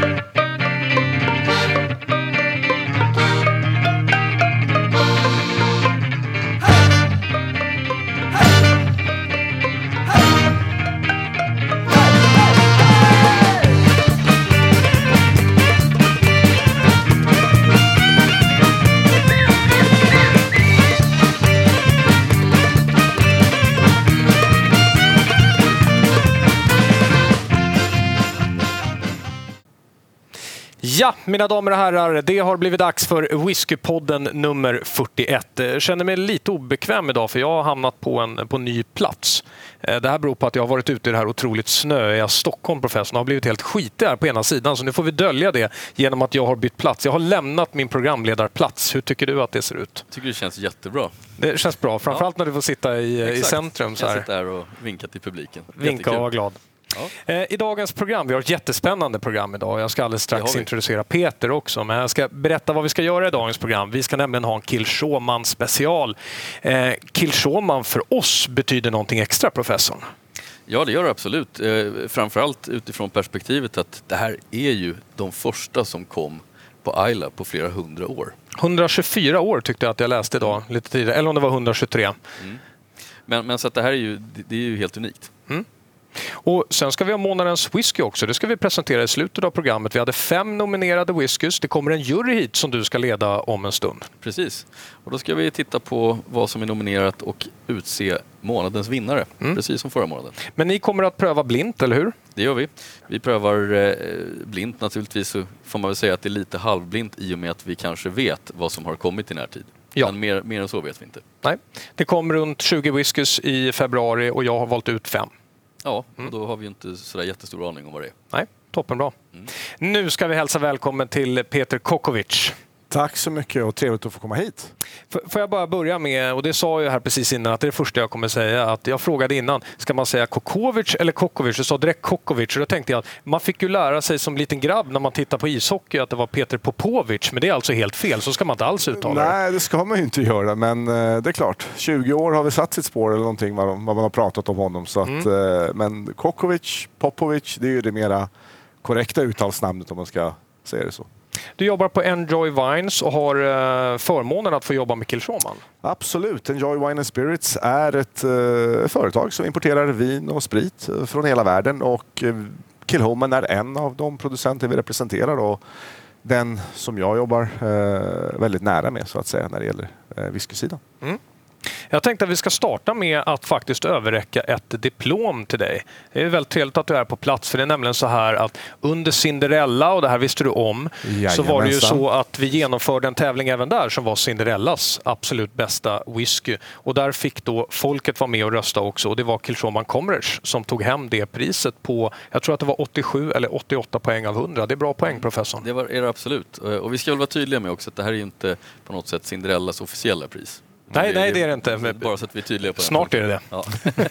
Ja, mina damer och herrar, det har blivit dags för Whiskypodden nummer 41. Jag känner mig lite obekväm idag för jag har hamnat på en på ny plats. Eh, det här beror på att jag har varit ute i det här otroligt snöiga Stockholm, professorn, och har blivit helt skitig här på ena sidan. Så nu får vi dölja det genom att jag har bytt plats. Jag har lämnat min programledarplats. Hur tycker du att det ser ut? Jag tycker det känns jättebra. Det känns bra, framförallt ja. när du får sitta i, i centrum. Så här. Jag sitter där och vinka till publiken. Vinka och vara glad. Ja. Eh, I dagens program, vi har ett jättespännande program idag. Jag ska alldeles strax introducera Peter också, men jag ska berätta vad vi ska göra i dagens program. Vi ska nämligen ha en Kilshoman special. Eh, Kilshoman för oss betyder någonting extra, professorn. Ja, det gör det absolut. Eh, framförallt utifrån perspektivet att det här är ju de första som kom på Ayla på flera hundra år. 124 år tyckte jag att jag läste idag, lite tidigare. Eller om det var 123. Mm. Men, men så det här är ju, det är ju helt unikt. Mm. Och sen ska vi ha månadens whisky också. Det ska vi presentera i slutet av programmet. Vi hade fem nominerade whiskys. Det kommer en jury hit som du ska leda om en stund. Precis. Och då ska vi titta på vad som är nominerat och utse månadens vinnare, mm. precis som förra månaden. Men ni kommer att pröva blint, eller hur? Det gör vi. Vi prövar eh, blint naturligtvis, så får man väl säga att det är lite halvblint i och med att vi kanske vet vad som har kommit i närtid. Ja. Men mer, mer än så vet vi inte. Nej. Det kom runt 20 whiskys i februari och jag har valt ut fem. Ja, och mm. då har vi inte sådär jättestor aning om vad det är. Nej, toppenbra. Mm. Nu ska vi hälsa välkommen till Peter Kokovic. Tack så mycket och trevligt att få komma hit. Får jag bara börja med, och det sa jag här precis innan, att det är det första jag kommer säga, att jag frågade innan, ska man säga Kokovic eller Kokovic? Du sa direkt Kokovic och då tänkte jag att man fick ju lära sig som liten grabb när man tittar på ishockey att det var Peter Popovic, men det är alltså helt fel, så ska man inte alls uttala det. Nej, det ska man ju inte göra, men eh, det är klart, 20 år har vi satt sitt spår eller någonting vad, man har pratat om honom. Så att, mm. Eh, men Kokovic, Popovic, det är ju det mera korrekta uttalsnamnet om man ska säga det så. Du jobbar på Enjoy Wines och har eh, förmånen att få jobba med Kilshoman. Absolut. Enjoy Wine and Spirits är ett uh, företag som importerar vin och sprit uh, från hela världen och Kilhoman är en av de producenter vi representerar och den som jag jobbar väldigt nära med så att säga när det gäller whiskysidan. Mm. Jag tänkte att vi ska starta med att faktiskt överräcka ett diplom till dig. Det är väldigt trevligt att du är på plats, för det är nämligen så här att under Cinderella, och det här visste du om, Jajamensan. så var det ju så att vi genomförde en tävling även där som var Cinderellas absolut bästa whisky. Och där fick då folket vara med och rösta också och det var Kilshoman Commerce som tog hem det priset på, jag tror att det var 87 eller 88 poäng av 100. Det är bra poäng professorn. Det var, är det absolut. Och vi ska väl vara tydliga med också att det här är inte på något sätt Cinderellas officiella pris. Nej, nej, det är det inte. Bara så att vi är tydliga på Snart är det det. Ja.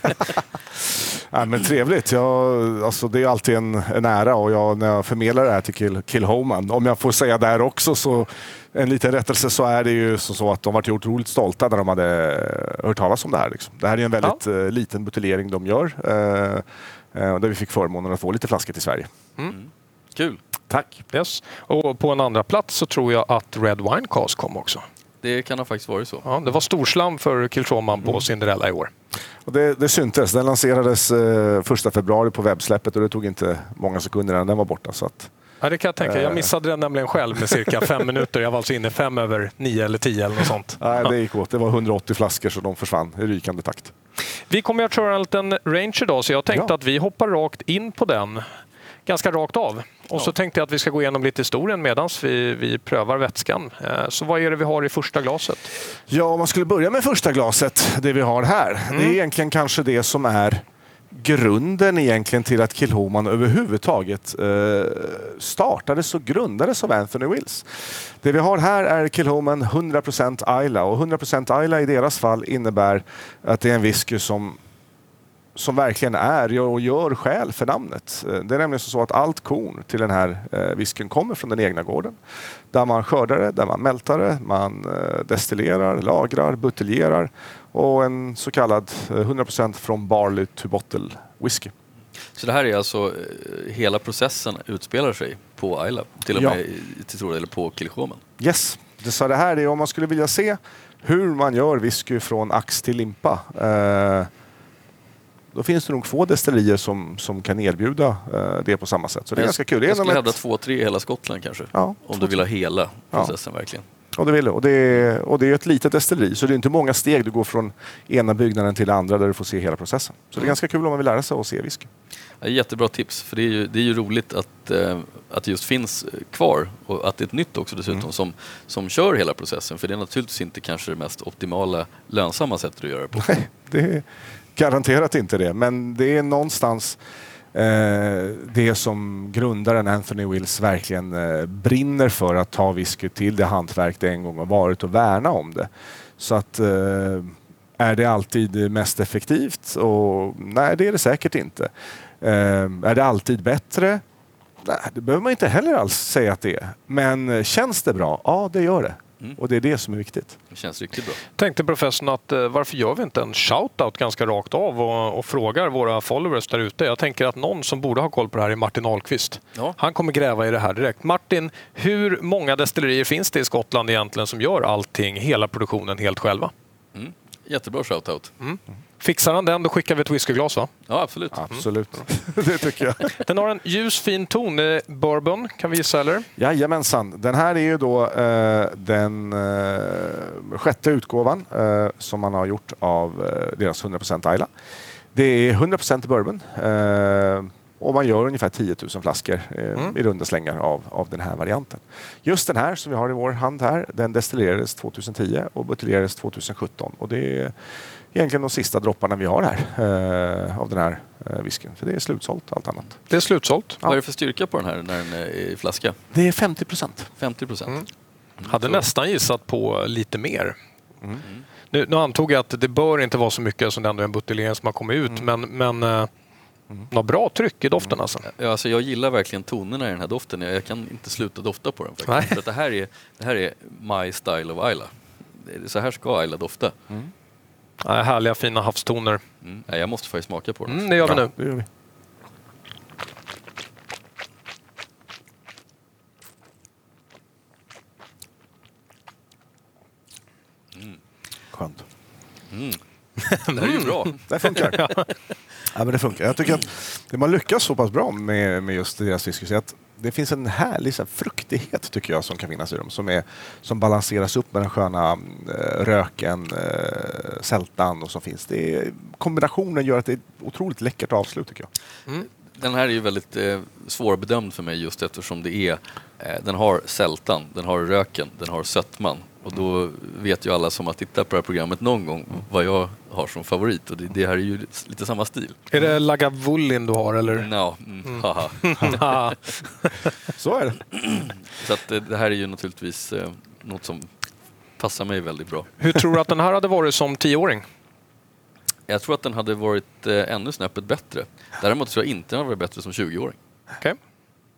ja, men trevligt. Jag, alltså, det är alltid en, en ära och jag, när jag förmedlar det här till Kill, Kill Homan, om jag får säga där också så en liten rättelse så är det ju så att de var otroligt stolta när de hade hört talas om det här. Liksom. Det här är en väldigt ja. uh, liten buteljering de gör. Uh, uh, där vi fick förmånen att få lite flaskor till Sverige. Mm. Mm. Kul! Tack! Yes. Och på en andra plats så tror jag att Red Wine Cast kom också. Det kan ha faktiskt varit så. Ja, det var storslam för Kilshoman på mm. Cinderella i år. Och det, det syntes. Den lanserades eh, första februari på webbsläppet och det tog inte många sekunder innan den var borta. Så att, ja, det kan jag tänka. Jag eh. missade den nämligen själv med cirka fem minuter. Jag var alltså inne fem över nio eller tio eller något sånt. Nej, det gick åt. Det var 180 flaskor så de försvann i rykande takt. Vi kommer att köra en liten range idag så jag tänkte ja. att vi hoppar rakt in på den ganska rakt av. Och så tänkte jag att vi ska gå igenom lite historien medan vi, vi prövar vätskan. Eh, så vad är det vi har i första glaset? Ja, om man skulle börja med första glaset, det vi har här. Mm. Det är mm. egentligen kanske det som är grunden egentligen till att Kilhoman överhuvudtaget eh, startades och grundades av Anthony Wills. Det vi har här är Kilhoman 100% Isla och 100% Isla i deras fall innebär att det är en whisky som som verkligen är och gör skäl för namnet. Eh, det är nämligen så att allt korn till den här eh, whiskyn kommer från den egna gården. Där man skördar det, där man mältar det, man eh, destillerar, lagrar, buteljerar och en så kallad 100% från barley to bottle whisky. Så det här är alltså, hela processen utspelar sig på Isla, till och med ja. till stor del på Kilchomen? Yes, det, så det här är om man skulle vilja se hur man gör whisky från ax till limpa. Eh, då finns det nog få destillerier som, som kan erbjuda eh, det på samma sätt. Så det är jag, ganska kul. Jag skulle hävda två, tre i hela Skottland kanske. Ja, om du vill ha hela processen ja. verkligen. Ja, det vill Och det, är, och det är ett litet destilleri, så det är inte många steg du går från ena byggnaden till andra där du får se hela processen. Så det är mm. ganska kul om man vill lära sig att se whisky. Ja, jättebra tips, för det är ju, det är ju roligt att, eh, att det just finns kvar och att det är ett nytt också dessutom mm. som, som kör hela processen. För det är naturligtvis inte kanske det mest optimala, lönsamma sättet att göra det på. Nej, det är garanterat inte det. Men det är någonstans Eh, Eh, det som grundaren Anthony Wills verkligen eh, brinner för att ta whisky till det hantverk det en gång har varit och värna om det. Så att eh, är det alltid mest effektivt? Och, nej, det är det säkert inte. Eh, är det alltid bättre? Nej, det behöver man inte heller alls säga att det är. Men eh, känns det bra? Ja, det gör det. Mm. Och det är det som är viktigt. Det känns riktigt bra. Tänkte professorn att eh, varför gör vi inte en shout-out ganska rakt av och, och, frågar våra followers där ute. Jag tänker att någon som borde ha koll på det här är Martin Ahlqvist. Ja. Han kommer gräva i det här direkt. Martin, hur många destillerier finns det i Skottland egentligen som gör allting, hela produktionen helt själva? Mm. Jättebra shout-out. Mm. Fixar han den, då skickar vi ett whiskyglas va? Ja, absolut. Absolut. Mm. det tycker jag. Den har en ljus fin ton. Bourbon, kan vi gissa eller? Jajamensan. Den här är ju då eh, den eh, sjätte utgåvan eh, som man har gjort av eh, deras 100% Ayla. Det är 100% bourbon. Och man gör ungefär 10 000 flaskor eh, mm. i runda slängar av, av den här varianten. Just den här som vi har i vår hand här, den destillerades 2010 och buteljerades 2017. Och det är egentligen de sista dropparna vi har här eh, av den här eh, whiskyn. För det är slutsålt allt annat. Det är slutsålt. Ja. Vad är det för styrka på den här när den är i flaska? Det är 50 procent. 50 procent. Mm. Mm. Hade nästan gissat på lite mer. Mm. Nu, nu, antog jag att det bör inte vara så mycket som det ändå är en buteljering som har kommit ut, mm. men, men eh, Mm. Vad bra tryck i doften alltså. Ja, alltså. Jag gillar verkligen tonerna i den här doften. Jag kan inte sluta dofta på den. Faktiskt. För att det, här är, det här är my style of Ayla. Så här ska Ayla dofta. Mm. Ja, härliga fina havstoner. Mm. Ja, jag måste faktiskt smaka på den. Mm, det gör vi nu. det gör vi. Mm. Skönt. Mm. Det här är ju bra. Det funkar. ja. men det funkar. Jag tycker att det man lyckas så pass bra med, med just deras whisky att det finns en härlig så här, fruktighet tycker jag som kan finnas i dem som, är, som balanseras upp med den sköna äh, röken, äh, sältan och som finns. Det är, kombinationen gör att det är ett otroligt läckert avslut tycker jag. Mm. Den här är ju väldigt eh, svårbedömd för mig just eftersom det är, eh, den har sältan, den har röken, den har sötman och då vet ju alla som har tittat på det här programmet någon gång vad jag har som favorit och det, det här är ju lite samma stil. Är det Lagavulin du har eller? No, mm, mm. Så är det. Så att eh, det här är ju naturligtvis eh, något som passar mig väldigt bra. Hur tror du att den här hade varit som tioåring? Jag tror att den hade varit eh, ännu snäppet bättre. Däremot tror jag inte den hade varit bättre som 20-åring. Okay.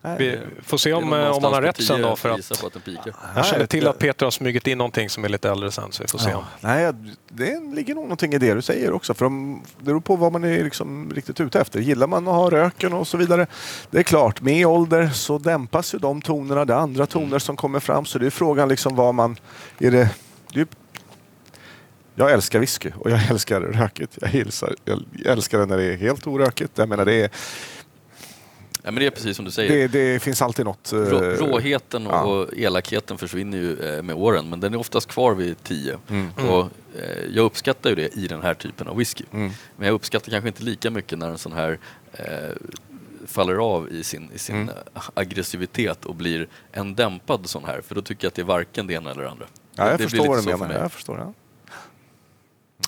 Vi får se om, eh, om man har rätt sen då. För att, att jag känner till att Peter har smugit in någonting som är lite äldre sen, så vi får se. Ja. Nej, det ligger nog någonting i det du säger också. För de, det beror på vad man är liksom riktigt ute efter. Gillar man att ha röken och så vidare. Det är klart, med ålder så dämpas ju de tonerna. Det är andra toner mm. som kommer fram. Så det är frågan liksom vad man... Är det, det är, jag älskar whisky och jag älskar rökigt. Jag, hilsar, jag älskar det när det är helt orökigt. Jag menar, det är, Ja, men det är precis som du säger. Det, det finns alltid något. Rå, eh, råheten och, ja. och elakheten försvinner ju eh, med åren men den är oftast kvar vid 10. Mm. Och, eh, jag uppskattar ju det i den här typen av whisky. Mm. Men jag uppskattar kanske inte lika mycket när en sån här eh, faller av i sin, i sin mm. aggressivitet och blir en dämpad sån här. För då tycker jag att det är varken det ena eller det andra. Ja, jag det förstår vad du menar. Jag förstår det.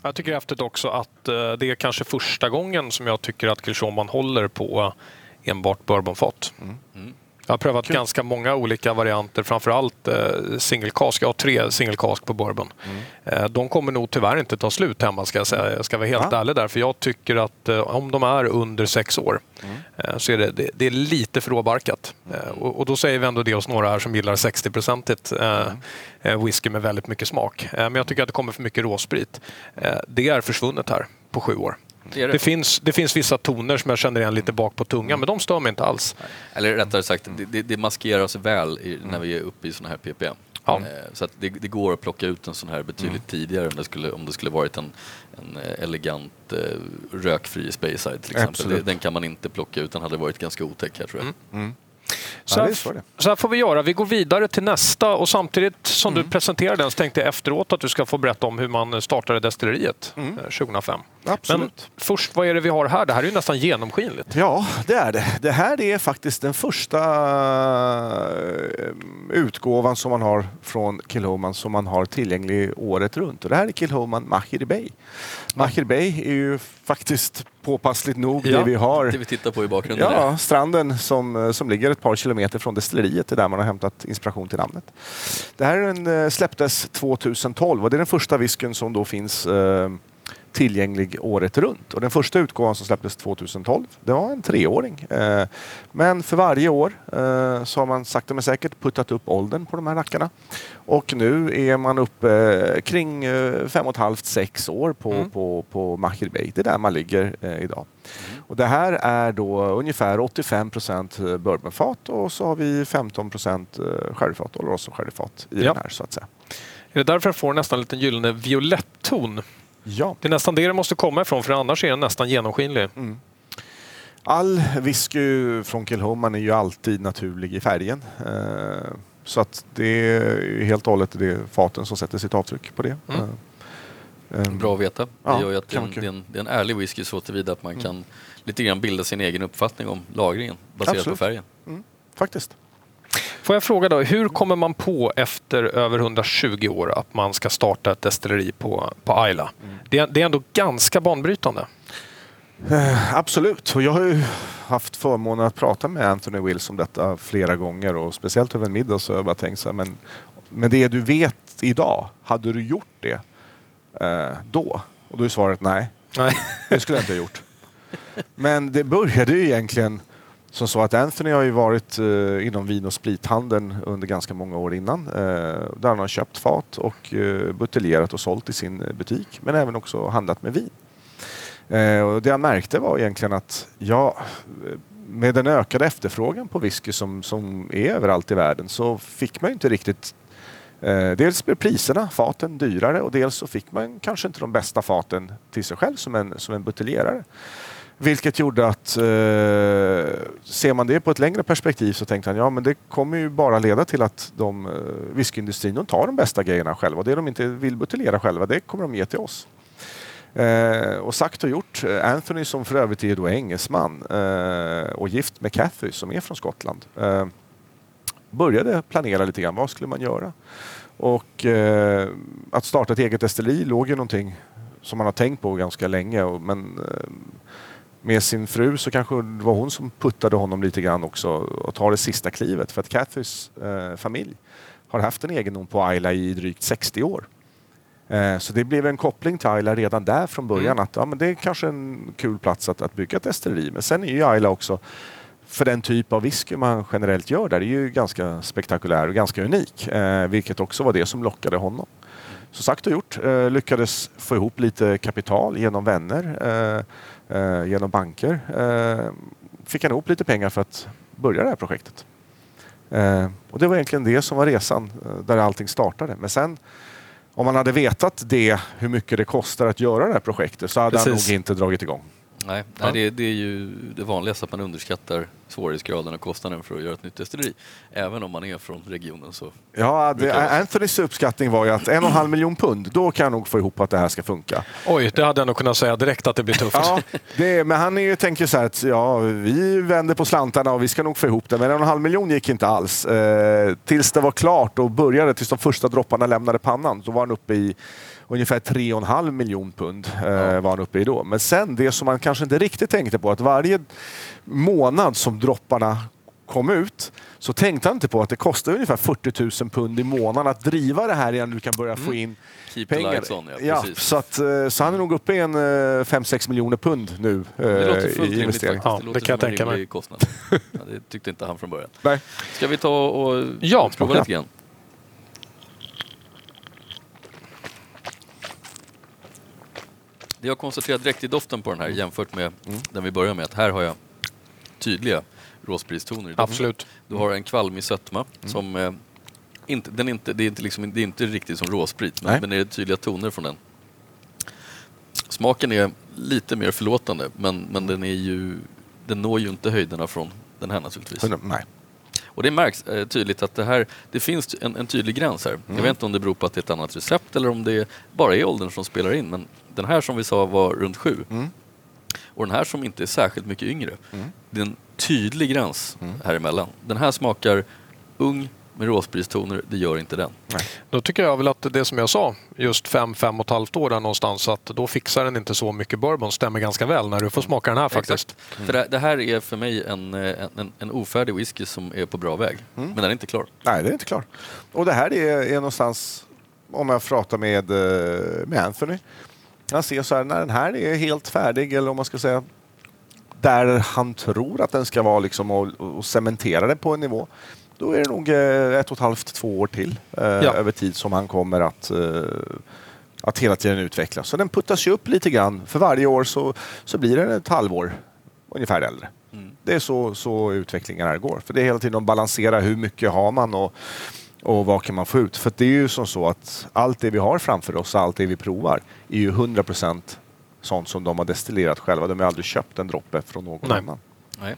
Jag tycker häftigt också att det är kanske första gången som jag tycker att Kilchoman håller på enbart bourbonfat. Mm. Mm. Jag har prövat Kul. ganska många olika varianter, framförallt eh, single cask. Jag har tre single cask på bourbon. Mm. Eh, de kommer nog tyvärr inte ta slut hemma ska jag säga. Jag ska vara helt ja. ärlig där. För jag tycker att eh, om de är under sex år mm. eh, så är det, det, det, är lite för råbarkat. Eh, och, och, då säger vi ändå det hos några här som gillar 60-procentigt eh, mm. eh, whisky med väldigt mycket smak. men jag tycker att det kommer för mycket råsprit. det är försvunnet här på sju år. Det, det. det, finns, det finns vissa toner som jag känner igen lite bak på tungan, men de stör mig inte alls. Eller rättare sagt, det, det maskeras väl i, när vi är uppe i sådana här ppm. Ja. Eh, så det, det, går att plocka ut en sån här betydligt mm. tidigare om det skulle, om det skulle varit en, en eh, elegant eh, rökfri Speyside till exempel. den kan man inte plocka ut, den hade varit ganska otäck här tror jag. Mm. Så, ja, här, så här får vi göra. Vi går vidare till nästa och samtidigt som mm. du presenterar den så tänkte jag efteråt att du ska få berätta om hur man startade destilleriet mm. 2005. Absolut. Men först, vad är det vi har här? Det här är ju nästan genomskinligt. Ja, det är det. Det här är faktiskt den första eh, utgåvan som man har från Kilhoman som man har tillgänglig året runt. Och det här är Kilhoman Mahir Bay. Mahir Bay är ju faktiskt påpassligt nog ja, det vi har. Det vi tittar på i bakgrunden. Ja, stranden som, eh, som ligger ett par kilometer från destilleriet. Är där man har hämtat inspiration till namnet. Det här är en, eh, släpptes 2012 och det är den första whiskyn som då finns eh, tillgänglig året runt. Och den första utgåvan som släpptes 2012, det var en treåring. Eh, men för varje år eh, så har man sakta men säkert puttat upp åldern på de här rackarna. Och nu är man uppe kring fem och ett halvt, sex år på, mm. på, på Mahir Bay. Det är där man ligger idag. Mm. Och det här är då ungefär 85 procent bourbonfat och så har vi 15 procent sherryfat, Oloroso sherryfat i ja. den här så att säga. Är det därför den får nästan en liten gyllene violettton? Ja. Det är nästan det det måste komma ifrån för annars är den nästan genomskinlig. Mm. All whisky från Kilhoman är ju alltid naturlig i färgen. Eh, så att det är helt och hållet det faten som sätter sitt avtryck på det. Mm. Eh, Bra att veta. Det ja, gör ju att det är, en, det, är en, det är en ärlig whisky så tillvida att man mm. kan lite grann bilda sin egen uppfattning om lagringen baserat Absolut. på färgen. Mm. Faktiskt. Får jag fråga då, hur kommer man på efter över 120 år att man ska starta ett destilleri på, på Ayla? Mm. Det, det, är ändå ganska banbrytande. Eh, absolut, och jag har ju haft förmånen att prata med Anthony Wills om detta flera gånger och speciellt över en middag så har jag bara tänkt så här, men, men det du vet idag, hade du gjort det eh, då? Och då är svaret nej. nej. Det skulle jag inte ha gjort. Men det började ju egentligen som så att Anthony har ju varit eh, inom vin och sprithandeln under ganska många år innan. Eh, där han har köpt fat och eh, buteljerat och sålt i sin eh, butik men även också handlat med vin. Eh, och det jag märkte var egentligen att ja, med den ökade efterfrågan på whisky som, som är överallt i världen så fick man inte riktigt Eh, dels blev priserna, faten, dyrare och dels så fick man kanske inte de bästa faten till sig själv som en, som en buteljerare. Vilket gjorde att eh, ser man det på ett längre perspektiv så tänkte han ja men det kommer ju bara leda till att de, eh, whiskyindustrin de tar de bästa grejerna själva och det de inte vill buteljera själva det kommer de ge till oss. Eh, och sagt och gjort. Eh, Anthony som för övrigt är då engelsman eh, och gift med Cathy som är från Skottland eh, började planera lite grann. Vad skulle man göra? Och eh, att starta ett eget destilleri låg ju någonting som man har tänkt på ganska länge. Och, men eh, med sin fru så kanske det var hon som puttade honom lite grann också och tar det sista klivet. För att Cathys eh, familj har haft en egendom på Ayla i drygt 60 år. Eh, så det blev en koppling till Ayla redan där från början mm. att ja, men det är kanske en kul plats att, att bygga ett destilleri. Men sen är ju Ayla också för den typ av whisky man generellt gör där, är ju ganska spektakulär och ganska unik. Eh, vilket också var det som lockade honom. Så sagt och gjort, eh, lyckades få ihop lite kapital genom vänner eh, eh, genom banker. Eh, fick han ihop lite pengar för att börja det här projektet. Eh, och det var egentligen det som var resan eh, där allting startade. Men sen om man hade vetat det, hur mycket det kostar att göra det här projektet så hade Precis. han nog inte dragit igång. Nej, ja. nej det, det, är ju det vanligaste att man underskattar svårighetsgraden och kostnaden för att göra ett nytt destilleri. Även om man är från regionen så... Ja, det, Anthonys uppskattning var ju att en och en halv miljon pund, då kan jag nog få ihop att det här ska funka. Oj, det hade jag nog kunnat säga direkt att det blir tufft. Ja, det, men han är ju, tänker så här att ja, vi vänder på slantarna och vi ska nog få ihop det. Men en och en halv miljon gick inte alls. Eh, tills det var klart och började, tills de första dropparna lämnade pannan, då var han uppe i ungefär 3,5 miljon pund eh, var han uppe i då. Men sen det som man kanske inte riktigt tänkte på att varje månad som dropparna kom ut så tänkte han inte på att det kostar ungefär 40 000 pund i månaden att driva det här innan du kan börja mm. få in Keep pengar. On, ja, ja, så, att, eh, så han är nog uppe i en 5-6 eh, miljoner pund nu det låter fullt i investering. Ja, det, det kan jag tänka mig. Kostnad. ja, det tyckte inte han från början. Nej. Ska vi ta och ja, prova lite grann? Det jag konstaterar direkt i doften på den här jämfört med mm. den vi börjar med, att här har jag tydliga råspristoner. Absolut. Du har en kvalmig sötma mm. som eh, inte, den inte, det, är inte liksom, det är inte riktigt som råsprit, men, men det är tydliga toner från den. Smaken är lite mer förlåtande, men, men den, är ju, den når ju inte höjderna från den här naturligtvis. Nej. Och det märks eh, tydligt att det här, det finns en, en tydlig gräns här. Mm. Jag vet inte om det beror på att det är ett annat recept eller om det bara är åldern som spelar in. Men den här som vi sa var runt sju. Mm. Och den här som inte är särskilt mycket yngre. Mm. Det är en tydlig gräns mm. här emellan. Den här smakar ung med råspristoner, det gör inte den. Nej. Då tycker jag väl att det som jag sa, just fem, fem och ett halvt år där någonstans, att då fixar den inte så mycket bourbon, stämmer ganska väl när du får smaka den här faktiskt. Mm. För det, det, här är för mig en, en, en ofärdig whisky som är på bra väg, mm. men den är inte klar. Nej, det är inte klar. Och det här är, är någonstans, om jag pratar med, eh, med Anthony, han ser så här, när den här är helt färdig, eller om man ska säga där han tror att den ska vara liksom och, och cementera det på en nivå då är det nog eh, ett och ett halvt, två år till eh, ja. över tid som han kommer att, eh, att hela tiden utvecklas. Så den puttas ju upp lite grann. För varje år så, så blir den ett halvår ungefär äldre. Mm. Det är så, så utvecklingen här går. För det är hela tiden att balansera hur mycket har man och, och vad kan man få ut. För det är ju som så att allt det vi har framför oss, allt det vi provar, är ju 100 procent sånt som de har destillerat själva. De har aldrig köpt en droppe från någon Nej. annan. Nej.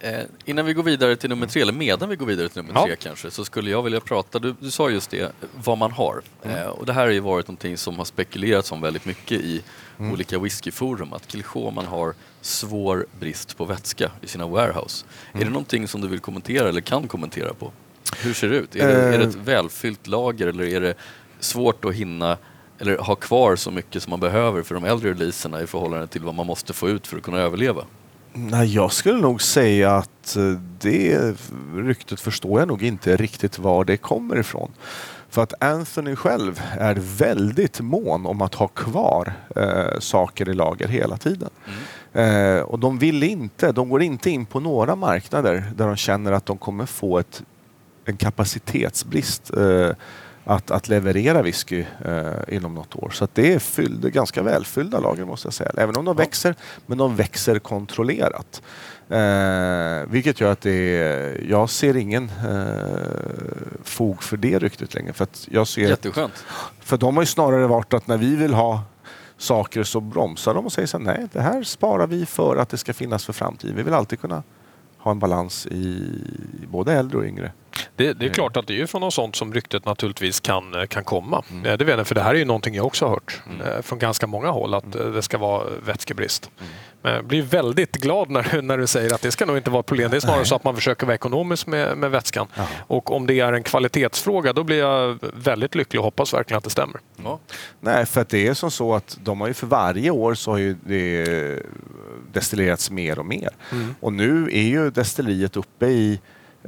Eh, innan vi går vidare till nummer tre, eller medan vi går vidare till nummer ja. tre kanske, så skulle jag vilja prata, du, du sa just det, vad man har. Mm. Eh, och det här har ju varit någonting som har spekulerats om väldigt mycket i mm. olika whiskyforum, att Kilchoman har svår brist på vätska i sina warehouse. Mm. Är det någonting som du vill kommentera eller kan kommentera på? Hur ser det ut? Är, det, är det ett eh. välfyllt lager eller är det svårt att hinna eller ha kvar så mycket som man behöver för de äldre releaserna i förhållande till vad man måste få ut för att kunna överleva? Nej, jag skulle nog säga att eh, det ryktet förstår jag nog inte riktigt var det kommer ifrån. För att Anthony själv är väldigt mån om att ha kvar eh, saker i lager hela tiden. Mm. Eh, och de vill inte, de går inte in på några marknader där de känner att de kommer få ett, en kapacitetsbrist eh, att, att leverera whisky eh, inom något år. Så det är fyllda, ganska välfyllda lager måste jag säga. Även om de ja. växer, men de växer kontrollerat. Eh, vilket gör att det är, jag ser ingen eh, fog för det ryktet längre. För att jag ser, Jätteskönt. För de har ju snarare varit att när vi vill ha saker så bromsar de och säger så här, nej, det här sparar vi för att det ska finnas för framtiden. Vi vill alltid kunna ha en balans i både äldre och yngre. Det, det, är klart att det är från något sånt som ryktet naturligtvis kan, kan komma. Mm. Det vet jag, för det här är ju någonting jag också har hört mm. Eh, från ganska många håll att mm. det ska vara vätskebrist. Mm. Men jag blir väldigt glad när, när du säger att det ska nog inte vara ett problem. Det är snarare Nej. så att man försöker vara ekonomisk med, med vätskan. Ja. Och om det är en kvalitetsfråga då blir jag väldigt lycklig och hoppas verkligen att det stämmer. Ja. Nej, för att det är som så att de har ju för varje år så har ju det destillerats mer och mer. Mm. Och nu är ju destilleriet uppe i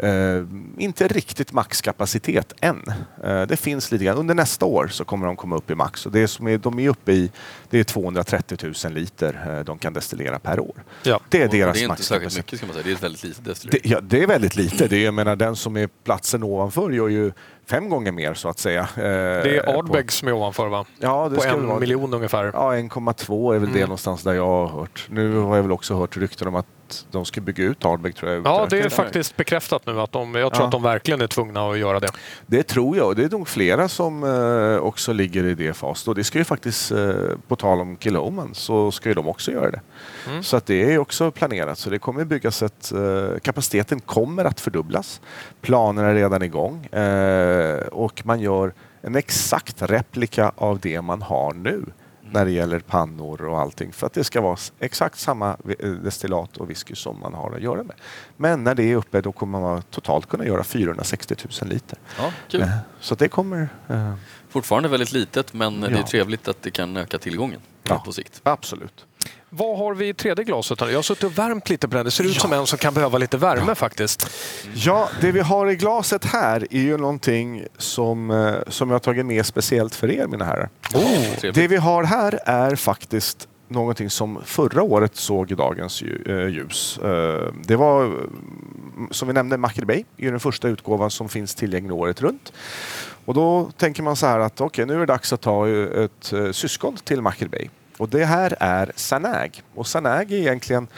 Uh, inte riktigt maxkapacitet än. Uh, det finns lite grann. Under nästa år så kommer de komma upp i max. Och det som är, de är uppe i det är 230 000 liter uh, de kan destillera per år. Ja. Det är och deras maxkapacitet. Det är inte särskilt mycket ska man säga. Det är ett väldigt litet destillering. Det, ja, det är väldigt lite. Det är, jag menar, den som är platsen ovanför gör ju fem gånger mer så att säga. Det är Ardbeg som är ovanför va? Ja, det på en vara. miljon ungefär. Ja, 1,2 är väl mm. det någonstans där jag har hört. Nu har jag väl också hört rykten om att de ska bygga ut Ardbeg tror jag. Ja, det är faktiskt bekräftat nu att de, jag tror ja. att de verkligen är tvungna att göra det. Det tror jag och det är nog flera som eh, också ligger i det faset. Och det ska ju faktiskt, eh, på tal om Killoman, så ska ju de också göra det. Mm. Så att det är också planerat. Så det kommer byggas ett, eh, kapaciteten kommer att fördubblas. Planerna är redan igång och man gör en exakt replika av det man har nu när det gäller pannor och allting för att det ska vara exakt samma eh, destillat och whisky som man har att göra med. Men när det är uppe då kommer man totalt kunna göra 460 000 liter. Ja, kul. Eh, så det kommer... Eh... Fortfarande väldigt litet men ja. det är trevligt att det kan öka tillgången ja, på sikt. Absolut. Vad har vi i tredje glaset? Jag har suttit och värmt lite på den. Det ser ut ja. som en som kan behöva lite värme ja. faktiskt. Ja, det vi har i glaset här är ju någonting som, eh, som jag har tagit med speciellt för er mina herrar. Oh. Det vi har här är faktiskt någonting som förra året såg dagens eh, ljus. Eh, det var, som vi nämnde, Macri Bay, är den första utgåvan som finns tillgänglig året runt. Och då tänker man så här att okej, okay, nu är det dags att ta ett syskon till Macri Bay och det här är Sanag. Och Sanag är egentligen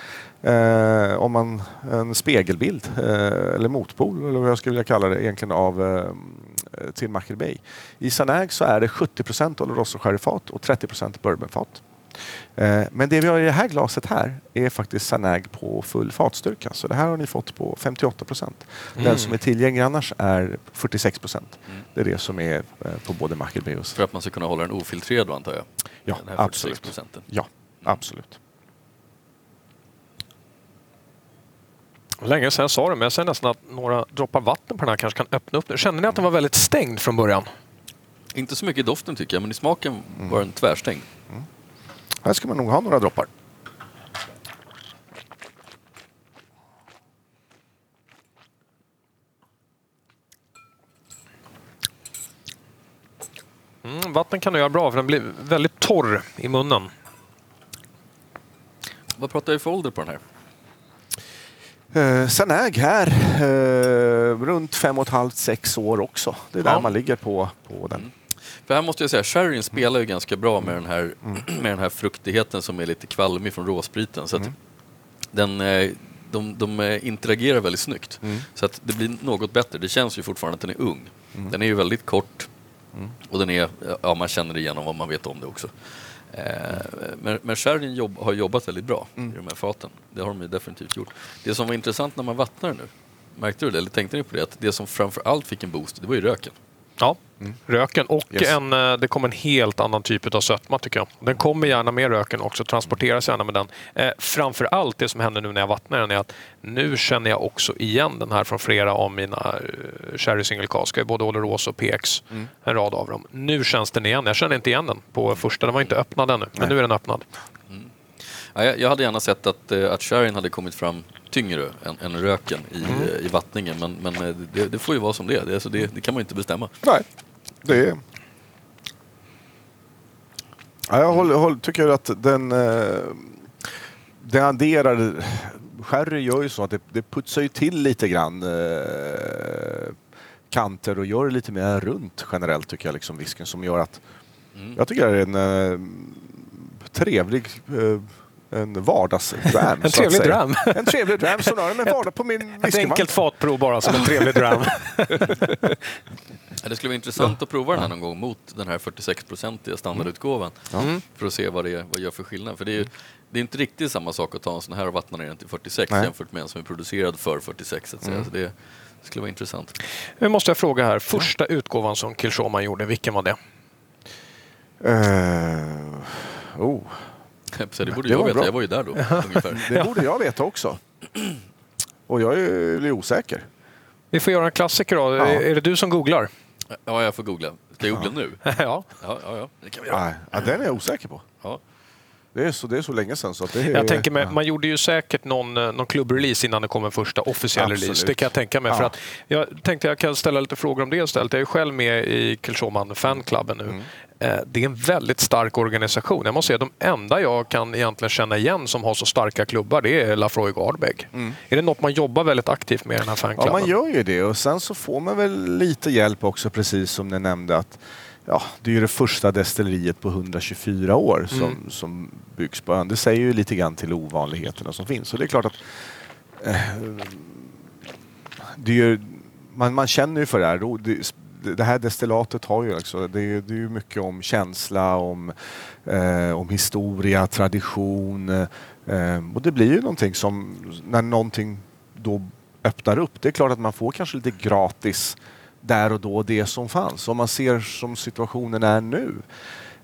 eh, om man, en spegelbild eh, eller motpol eller vad jag skulle vilja kalla det egentligen av eh, till Macher Bay. I Sanag så är det 70 procent Oloroso sherryfat och 30 procent bourbonfat. Eh, men det vi har i det här glaset här är faktiskt Sanag på full fatstyrka. Så det här har ni fått på 58 procent. Mm. Den som är tillgänglig annars är 46 procent. Mm. Det är det som är eh, på både Mackelby och... För att man ska kunna hålla den ofiltrerad då antar jag? Ja, absolut. Ja, absolut. Länge sedan jag sa det, men jag ser nästan att några droppar vatten på den här kanske kan öppna upp Kände ni att den var väldigt stängd från början? Inte så mycket i doften tycker jag, men i smaken mm. var den tvärstängd. Mm. Här ska man nog ha några droppar. Mm, vatten kan du göra bra för den blir väldigt torr i munnen. Vad pratar vi för ålder på den här? Eh, Sanäg här, eh, runt fem och ett halvt, sex år också. Det är där ja. man ligger på, på den. Mm. För här måste jag säga, sherryn spelar ju ganska bra med den här, mm. med den här fruktigheten som är lite kvalmig från råspriten. Så mm. den, eh, de, de eh, interagerar väldigt snyggt. Mm. Så att det blir något bättre. Det känns ju fortfarande att den är ung. Mm. Den är ju väldigt kort mm. och den är, ja, man känner igenom vad man vet om det också. Eh, men, men sherryn jobb, har jobbat väldigt bra mm. i de här faten. Det har de ju definitivt gjort. Det som var intressant när man vattnade nu, märkte du det? Eller tänkte ni på det? Att det som framför allt fick en boost, det var ju röken. Ja, mm. röken och yes. en, eh, det kommer en helt annan typ av sötma tycker jag. Den kommer gärna med röken också, transporteras gärna med den. Eh, framför allt det som händer nu när jag vattnar den är att nu känner jag också igen den här från flera av mina uh, Cherry Single Cask, både Oloroso och PX, mm. en rad av dem. Nu känns den igen. Jag känner inte igen den på första, den var inte öppnad ännu, men Nej. nu är den öppnad. Mm. Ja, jag, hade gärna sett att, uh, att sherryn hade kommit fram tyngre än, än röken i, mm. i vattningen. Men, men eh, det, det, får ju vara som det är. Det, alltså det, det kan man ju inte bestämma. Nej, det är... Ja, jag håller, håller, tycker att den... Eh, det adderar... Sherry gör ju så att det, det putsar ju till lite grann eh, kanter och gör det lite mer runt generellt tycker jag, liksom visken som gör att mm. jag tycker det är en eh, trevlig eh, en vardagsdram. en trevlig dram. en trevlig dram som har en vardag på min Ett enkelt fatprov bara som en trevlig dram. det skulle vara intressant att prova den här någon gång mot den här 46-procentiga standardutgåvan mm. för att se vad det, vad gör för skillnad. För det är, ju, det är inte riktigt samma sak att ta en sån här och vattna ner den till 46 Nej. jämfört med en som är producerad för 46. Så, mm. så det, det skulle vara intressant. Nu måste jag fråga här, första utgåvan som Kilshoman gjorde, vilken var det? Uh, oh. Så det borde det jag veta, bra. jag var ju där då. det borde jag veta också. Och jag är lite osäker. Vi får göra en klassiker då. Ja. Är det du som googlar? Ja, jag får googla. Ska jag googla ja. nu? ja. ja. Ja, ja, det kan vi göra. Ja, den är jag osäker på. Ja. Det är, så, det är så länge sedan. Så det är, jag tänker mig. Man gjorde ju säkert någon, eh, någon klubbrelease innan det kom en första officiell Absolut. release. Det kan jag tänka mig. Ja. För att jag tänkte jag kan ställa lite frågor om det istället. Jag är själv med i Kilshoman fanklubben nu. Mm. Eh, det är en väldigt stark organisation. Jag måste säga de enda jag kan egentligen känna igen som har så starka klubbar det är Lafroig Ardbeg. Mm. Är det något man jobbar väldigt aktivt med i den här fanklubben? Ja, man gör ju det och sen så får man väl lite hjälp också precis som ni nämnde att ja, det är ju det första destilleriet på 124 år som, mm. som byggs på ön. Det säger ju lite grann till ovanligheterna som finns. Och det är klart att eh, det är, man, man känner ju för det här. Det, det här destillatet har ju också, det är, det är mycket om känsla, om, eh, om historia, tradition. Eh, och det blir ju någonting som, när någonting då öppnar upp, det är klart att man får kanske lite gratis där och då det som fanns. Om man ser som situationen är nu.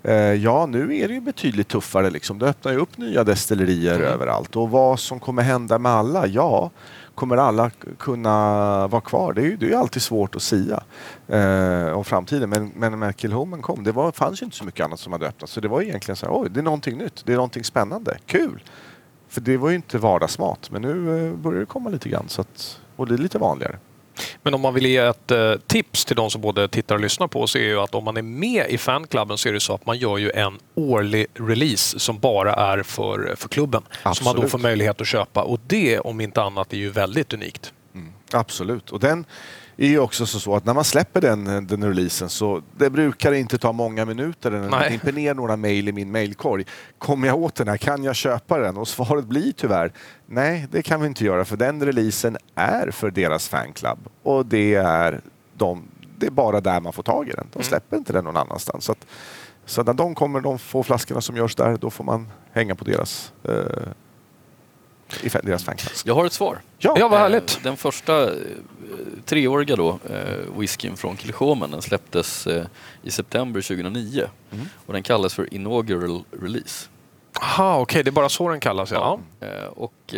Eh, ja, nu är det ju betydligt tuffare. Liksom. Det öppnar ju upp nya destillerier mm. överallt. Och vad som kommer hända med alla? Ja, kommer alla kunna vara kvar? Det är ju, det är alltid svårt att sia eh, om framtiden. Men, men när Kilhoman kom, det var, fanns ju inte så mycket annat som hade öppnat. Så det var egentligen så här, oj, det är någonting nytt. Det är någonting spännande. Kul! För det var ju inte vardagsmat. Men nu eh, börjar det komma lite grann. Så att, och det är lite vanligare. Men om man vill ge ett eh, tips till de som både tittar och lyssnar på så är ju att om man är med i fanklubben så är det så att man gör ju en årlig release som bara är för, för klubben. Absolut. Som man då får möjlighet att köpa och det om inte annat är ju väldigt unikt. Mm. Absolut. Och den är ju också så att när man släpper den, den releasen så det brukar inte ta många minuter innan det dimper ner några mejl i min mejlkorg. Kommer jag åt den här? Kan jag köpa den? Och svaret blir tyvärr nej, det kan vi inte göra för den releasen är för deras fanclub och det är, de, det är bara där man får tag i den. De mm. släpper mm. inte den någon annanstans. Så, att, så när de kommer, de få flaskorna som görs där, då får man hänga på deras eh, i deras fanklass. Jag har ett svar. Ja, ja vad härligt. Eh, den första eh, treåriga då, eh, whiskyn från Kilchoman, den släpptes i september 2009 mm. och den kallas för Inaugural Release. Aha, okej, okay. det är bara så den kallas ja. ja. Och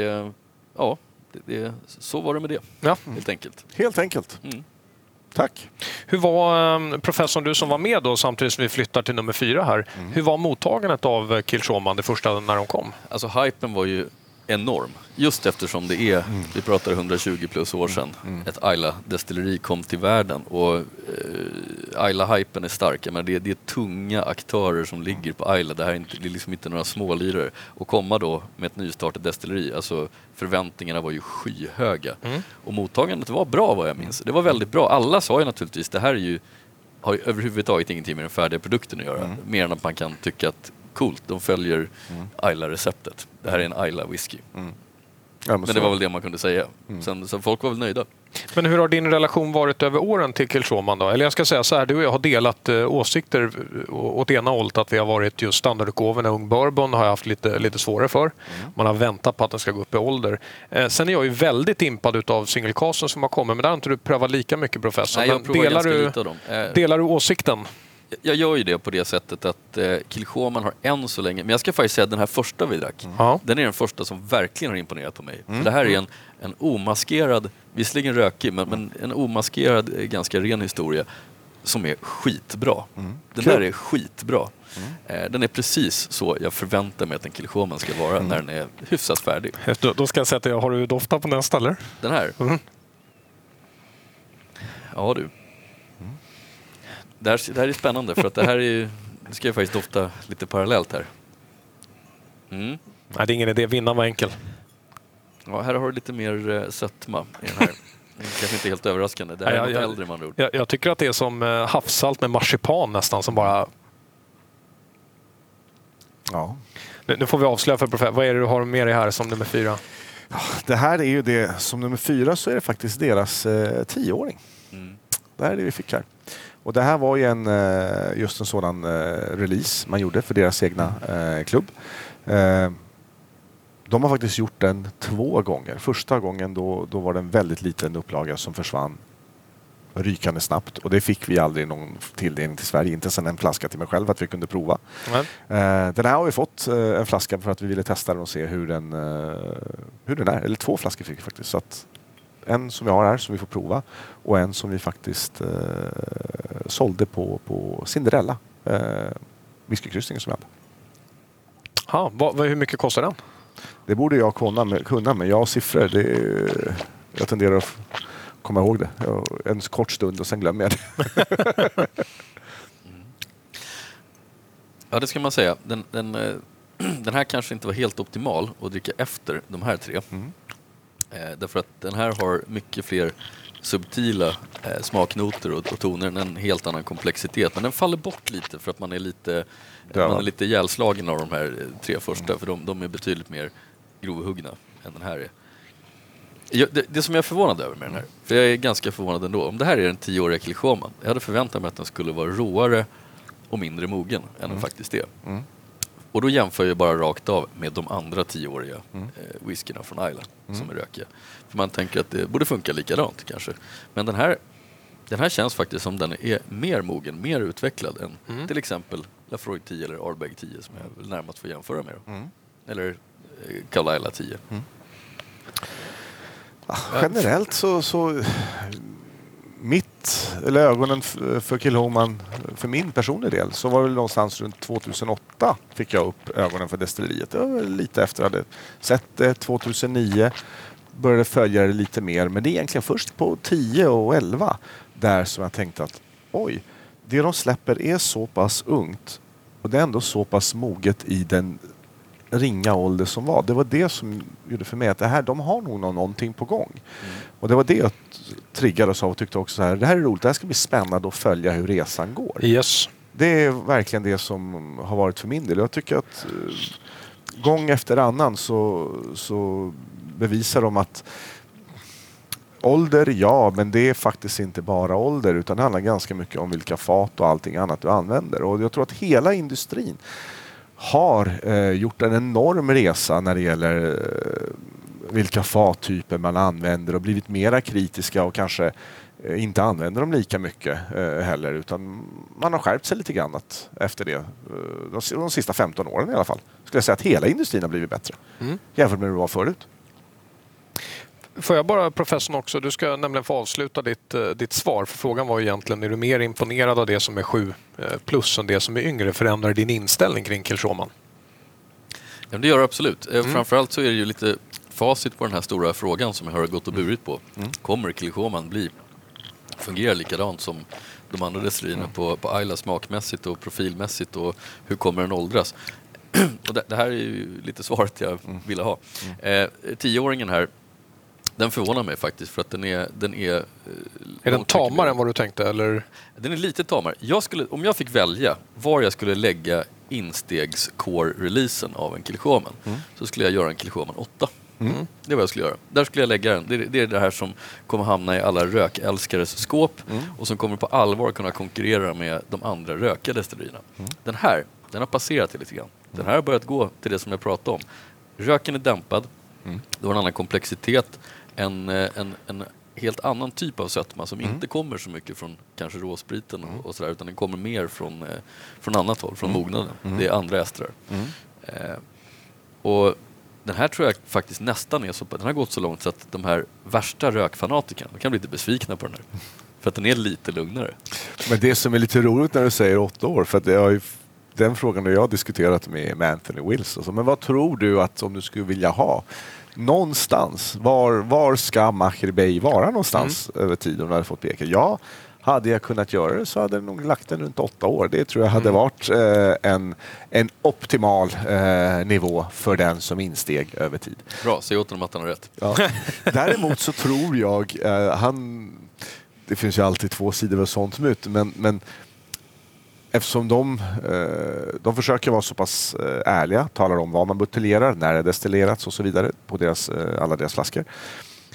ja, det, det, så var det med det. Ja. Helt enkelt. Helt enkelt. Mm. Tack. Hur var, ehm, professorn, du som var med då samtidigt som vi flyttar till nummer fyra här, mm. hur var mottagandet av Kilshoman det första när de kom? Alltså hypen var ju enorm. Just eftersom det är, mm. vi pratar 120 plus år sedan, mm. ett Ayla-destilleri kom till världen och eh, Ayla-hypen är stark. Men det, är, det är tunga aktörer som ligger på Ayla. Det här är, inte, det är liksom inte några smålirare. Och komma då med ett nystartat destilleri, alltså förväntningarna var ju skyhöga. Mm. Och mottagandet var bra vad jag minns. Det var väldigt bra. Alla sa ju naturligtvis, det här är ju har ju överhuvudtaget ingenting med den färdiga produkten att göra. Mm. Mer än att man kan tycka att coolt, de följer mm. Ayla-receptet. Det här är en Ayla-whisky. Mm. Ja, men, men det var väl det man kunde säga. Mm. Sen, så folk var väl nöjda. Men hur har din relation varit över åren till Kilshoman då? Eller jag ska säga så här, du och jag har delat eh, åsikter åt ena hållet att vi har varit just standardutgåvorna. Ung Bourbon har jag haft lite, lite svårare för. Mm. Man har väntat på att den ska gå upp i ålder. Eh, sen är jag ju väldigt impad av singelcasten som har kommit, men där har inte du prövat lika mycket professor. Nej, jag men delar, du, lite av dem. Eh, delar du åsikten? Jag gör ju det på det sättet att eh, Kilchoman har än så länge, men jag ska faktiskt säga att den här första vi drack, mm. den är den första som verkligen har imponerat på mig. Mm. det här är en, en omaskerad, visserligen rökig, men, men en omaskerad, eh, ganska ren historia som är skitbra. Mm. Den cool. där är skitbra. Mm. Eh, den är precis så jag förväntar mig att en Kilchoman ska vara mm. när den är hyfsat färdig. Då, då ska jag säga att jag har du doftat på nästa eller? Den här? Mm. Ja du. Det här, det här är spännande för att det här är ju, nu ska jag faktiskt dofta lite parallellt här. Mm. Nej, det är ingen idé, vinnaren var enkel. Ja, här har du lite mer uh, sötma i den här. Kanske inte helt överraskande. Det här är något jag, äldre man jag, jag tycker att det är som uh, havssalt med marsipan nästan som bara... Ja. Nu, nu får vi avslöja för professor. Vad är det du har med dig här som nummer fyra? Det här är ju det, som nummer fyra så är det faktiskt deras eh, tioåring. Mm. Det här är det vi fick här. Och det här var ju en, eh, just en sådan eh, release man gjorde för deras egna eh, klubb. De har faktiskt gjort den två gånger. Första gången då, då var det en väldigt liten upplaga som försvann rykande snabbt och det fick vi aldrig någon tilldelning till Sverige, inte sen en flaska till mig själv att vi kunde prova. Mm. Den här har vi fått en flaska för att vi ville testa den och se hur den, hur den är. Eller två flaskor fick vi faktiskt. Så att en som vi har här som vi får prova och en som vi faktiskt eh, sålde på, på Cinderella, eh, whiskykryssningen som vi hade. Ha, vad, hur mycket kostar den? Det borde jag kunna, kunna men jag har siffror. Det, jag tenderar att komma ihåg det en kort stund och sen glömmer jag det. Ja, det ska man säga. Den, den, eh, den, här kanske inte var helt optimal att dricka efter de här tre. Mm. Eh, därför att den här har mycket fler subtila eh, smaknoter och, och toner, en helt annan komplexitet. Men den faller bort lite för att man är lite, man är lite ihjälslagen av de här eh, tre första, mm. för de, de, är betydligt mer grovhuggna än den här är. Jag, det, det, som jag är förvånad över med den här, för jag är ganska förvånad ändå, om det här är den tioåriga Kilchoman, jag hade förväntat mig att den skulle vara råare och mindre mogen än mm. den faktiskt är. Mm. Och då jämför jag bara rakt av med de andra tioåriga mm. eh, whiskyna från Island mm. som är rökiga. För man tänker att det borde funka likadant kanske. Men den här, den här känns faktiskt som den är mer mogen, mer utvecklad än mm. till exempel Lafroig 10 eller Ardbeg 10 som jag vill närmast får jämföra med. Mm. Eller eh, Carlisle 10. Mm. Ja, generellt så, så mitt, eller ögonen för Kilhoman, för min personliga del, så var det någonstans runt 2008 fick jag upp ögonen för destilleriet. Det var lite efter att jag hade sett det. 2009 började följa det lite mer, men det är egentligen först på 10 och 11 där som jag tänkte att oj, det de släpper är så pass ungt och det är ändå så pass moget i den ringa ålder som var. Det var det som gjorde för mig att det här, de har nog någonting på gång. Mm. Och det var det jag triggades av och tyckte också så här, det här är roligt, det här ska bli spännande att följa hur resan går. Yes. Det är verkligen det som har varit för min del. Jag tycker att eh, gång efter annan så, så bevisar de att Ålder, ja, men det är faktiskt inte bara ålder utan det handlar ganska mycket om vilka fat och allting annat du använder. Och jag tror att hela industrin har eh, gjort en enorm resa när det gäller eh, vilka fattyper man använder och blivit mera kritiska och kanske eh, inte använder dem lika mycket eh, heller utan man har skärpt sig lite grann efter det. Eh, de, de sista 15 åren i alla fall. Skulle jag säga att hela industrin har blivit bättre mm. jämfört med hur det var förut. Får jag bara professorn också, du ska nämligen få avsluta ditt, eh, ditt svar. För frågan var egentligen, är du mer imponerad av det som är 7 eh, plus än det som är yngre? Förändrar din inställning kring Kilshoman? Ja, det gör det absolut. Eh, mm. Framförallt så är det ju lite facit på den här stora frågan som jag har gått och burit på. Mm. Kommer Kilshoman bli, fungera likadant som de andra destillerierna mm. på, på Ayla smakmässigt och profilmässigt och hur kommer den åldras? och det, det, här är ju lite svaret jag mm. ville ha. Mm. Eh, tioåringen här den förvånar mig faktiskt för att den är... Den är, eh, är den tamare än vad du tänkte eller? Den är lite tamare. Jag skulle, om jag fick välja var jag skulle lägga instegs core-releasen av en Kilchoman mm. så skulle jag göra en Kilchoman 8. Mm. Det är vad jag skulle göra. Där skulle jag lägga den. Det är, det är det här som kommer hamna i alla rökälskares skåp mm. och som kommer på allvar kunna konkurrera med de andra rökiga destillerierna. Mm. Den här, den har passerat det lite grann. Den här har börjat gå till det som jag pratade om. Röken är dämpad, mm. du har en annan komplexitet en, eh, en, en helt annan typ av sötma som mm. inte kommer så mycket från kanske råspriten och, mm. och sådär utan den kommer mer från, eh, från annat håll, från mm. mognaden. Mm. Det är andra estrar. Mm. Eh, och den här tror jag faktiskt nästan är så, den har gått så långt så att de här värsta rökfanatikerna, kan bli lite besvikna på den här. För att den är lite lugnare. Men det som är lite roligt när du säger åtta år, för att det har ju, den frågan har jag diskuterat med, med Anthony Wills. Alltså, men vad tror du att om du skulle vilja ha någonstans, var, var ska Macher Bay vara någonstans mm. över tid om du hade fått peka? Ja, hade jag kunnat göra det så hade jag nog lagt den runt åtta år. Det tror jag hade mm. varit eh, en, en optimal eh, nivå för den som insteg över tid. Bra, säg åt honom att han har rätt. Ja. Däremot så tror jag, eh, han, det finns ju alltid två sidor av sånt myt, men, men eftersom de, eh, de försöker vara så pass eh, ärliga, talar om vad man buteljerar, när det destillerats och så vidare på deras, eh, alla deras flaskor.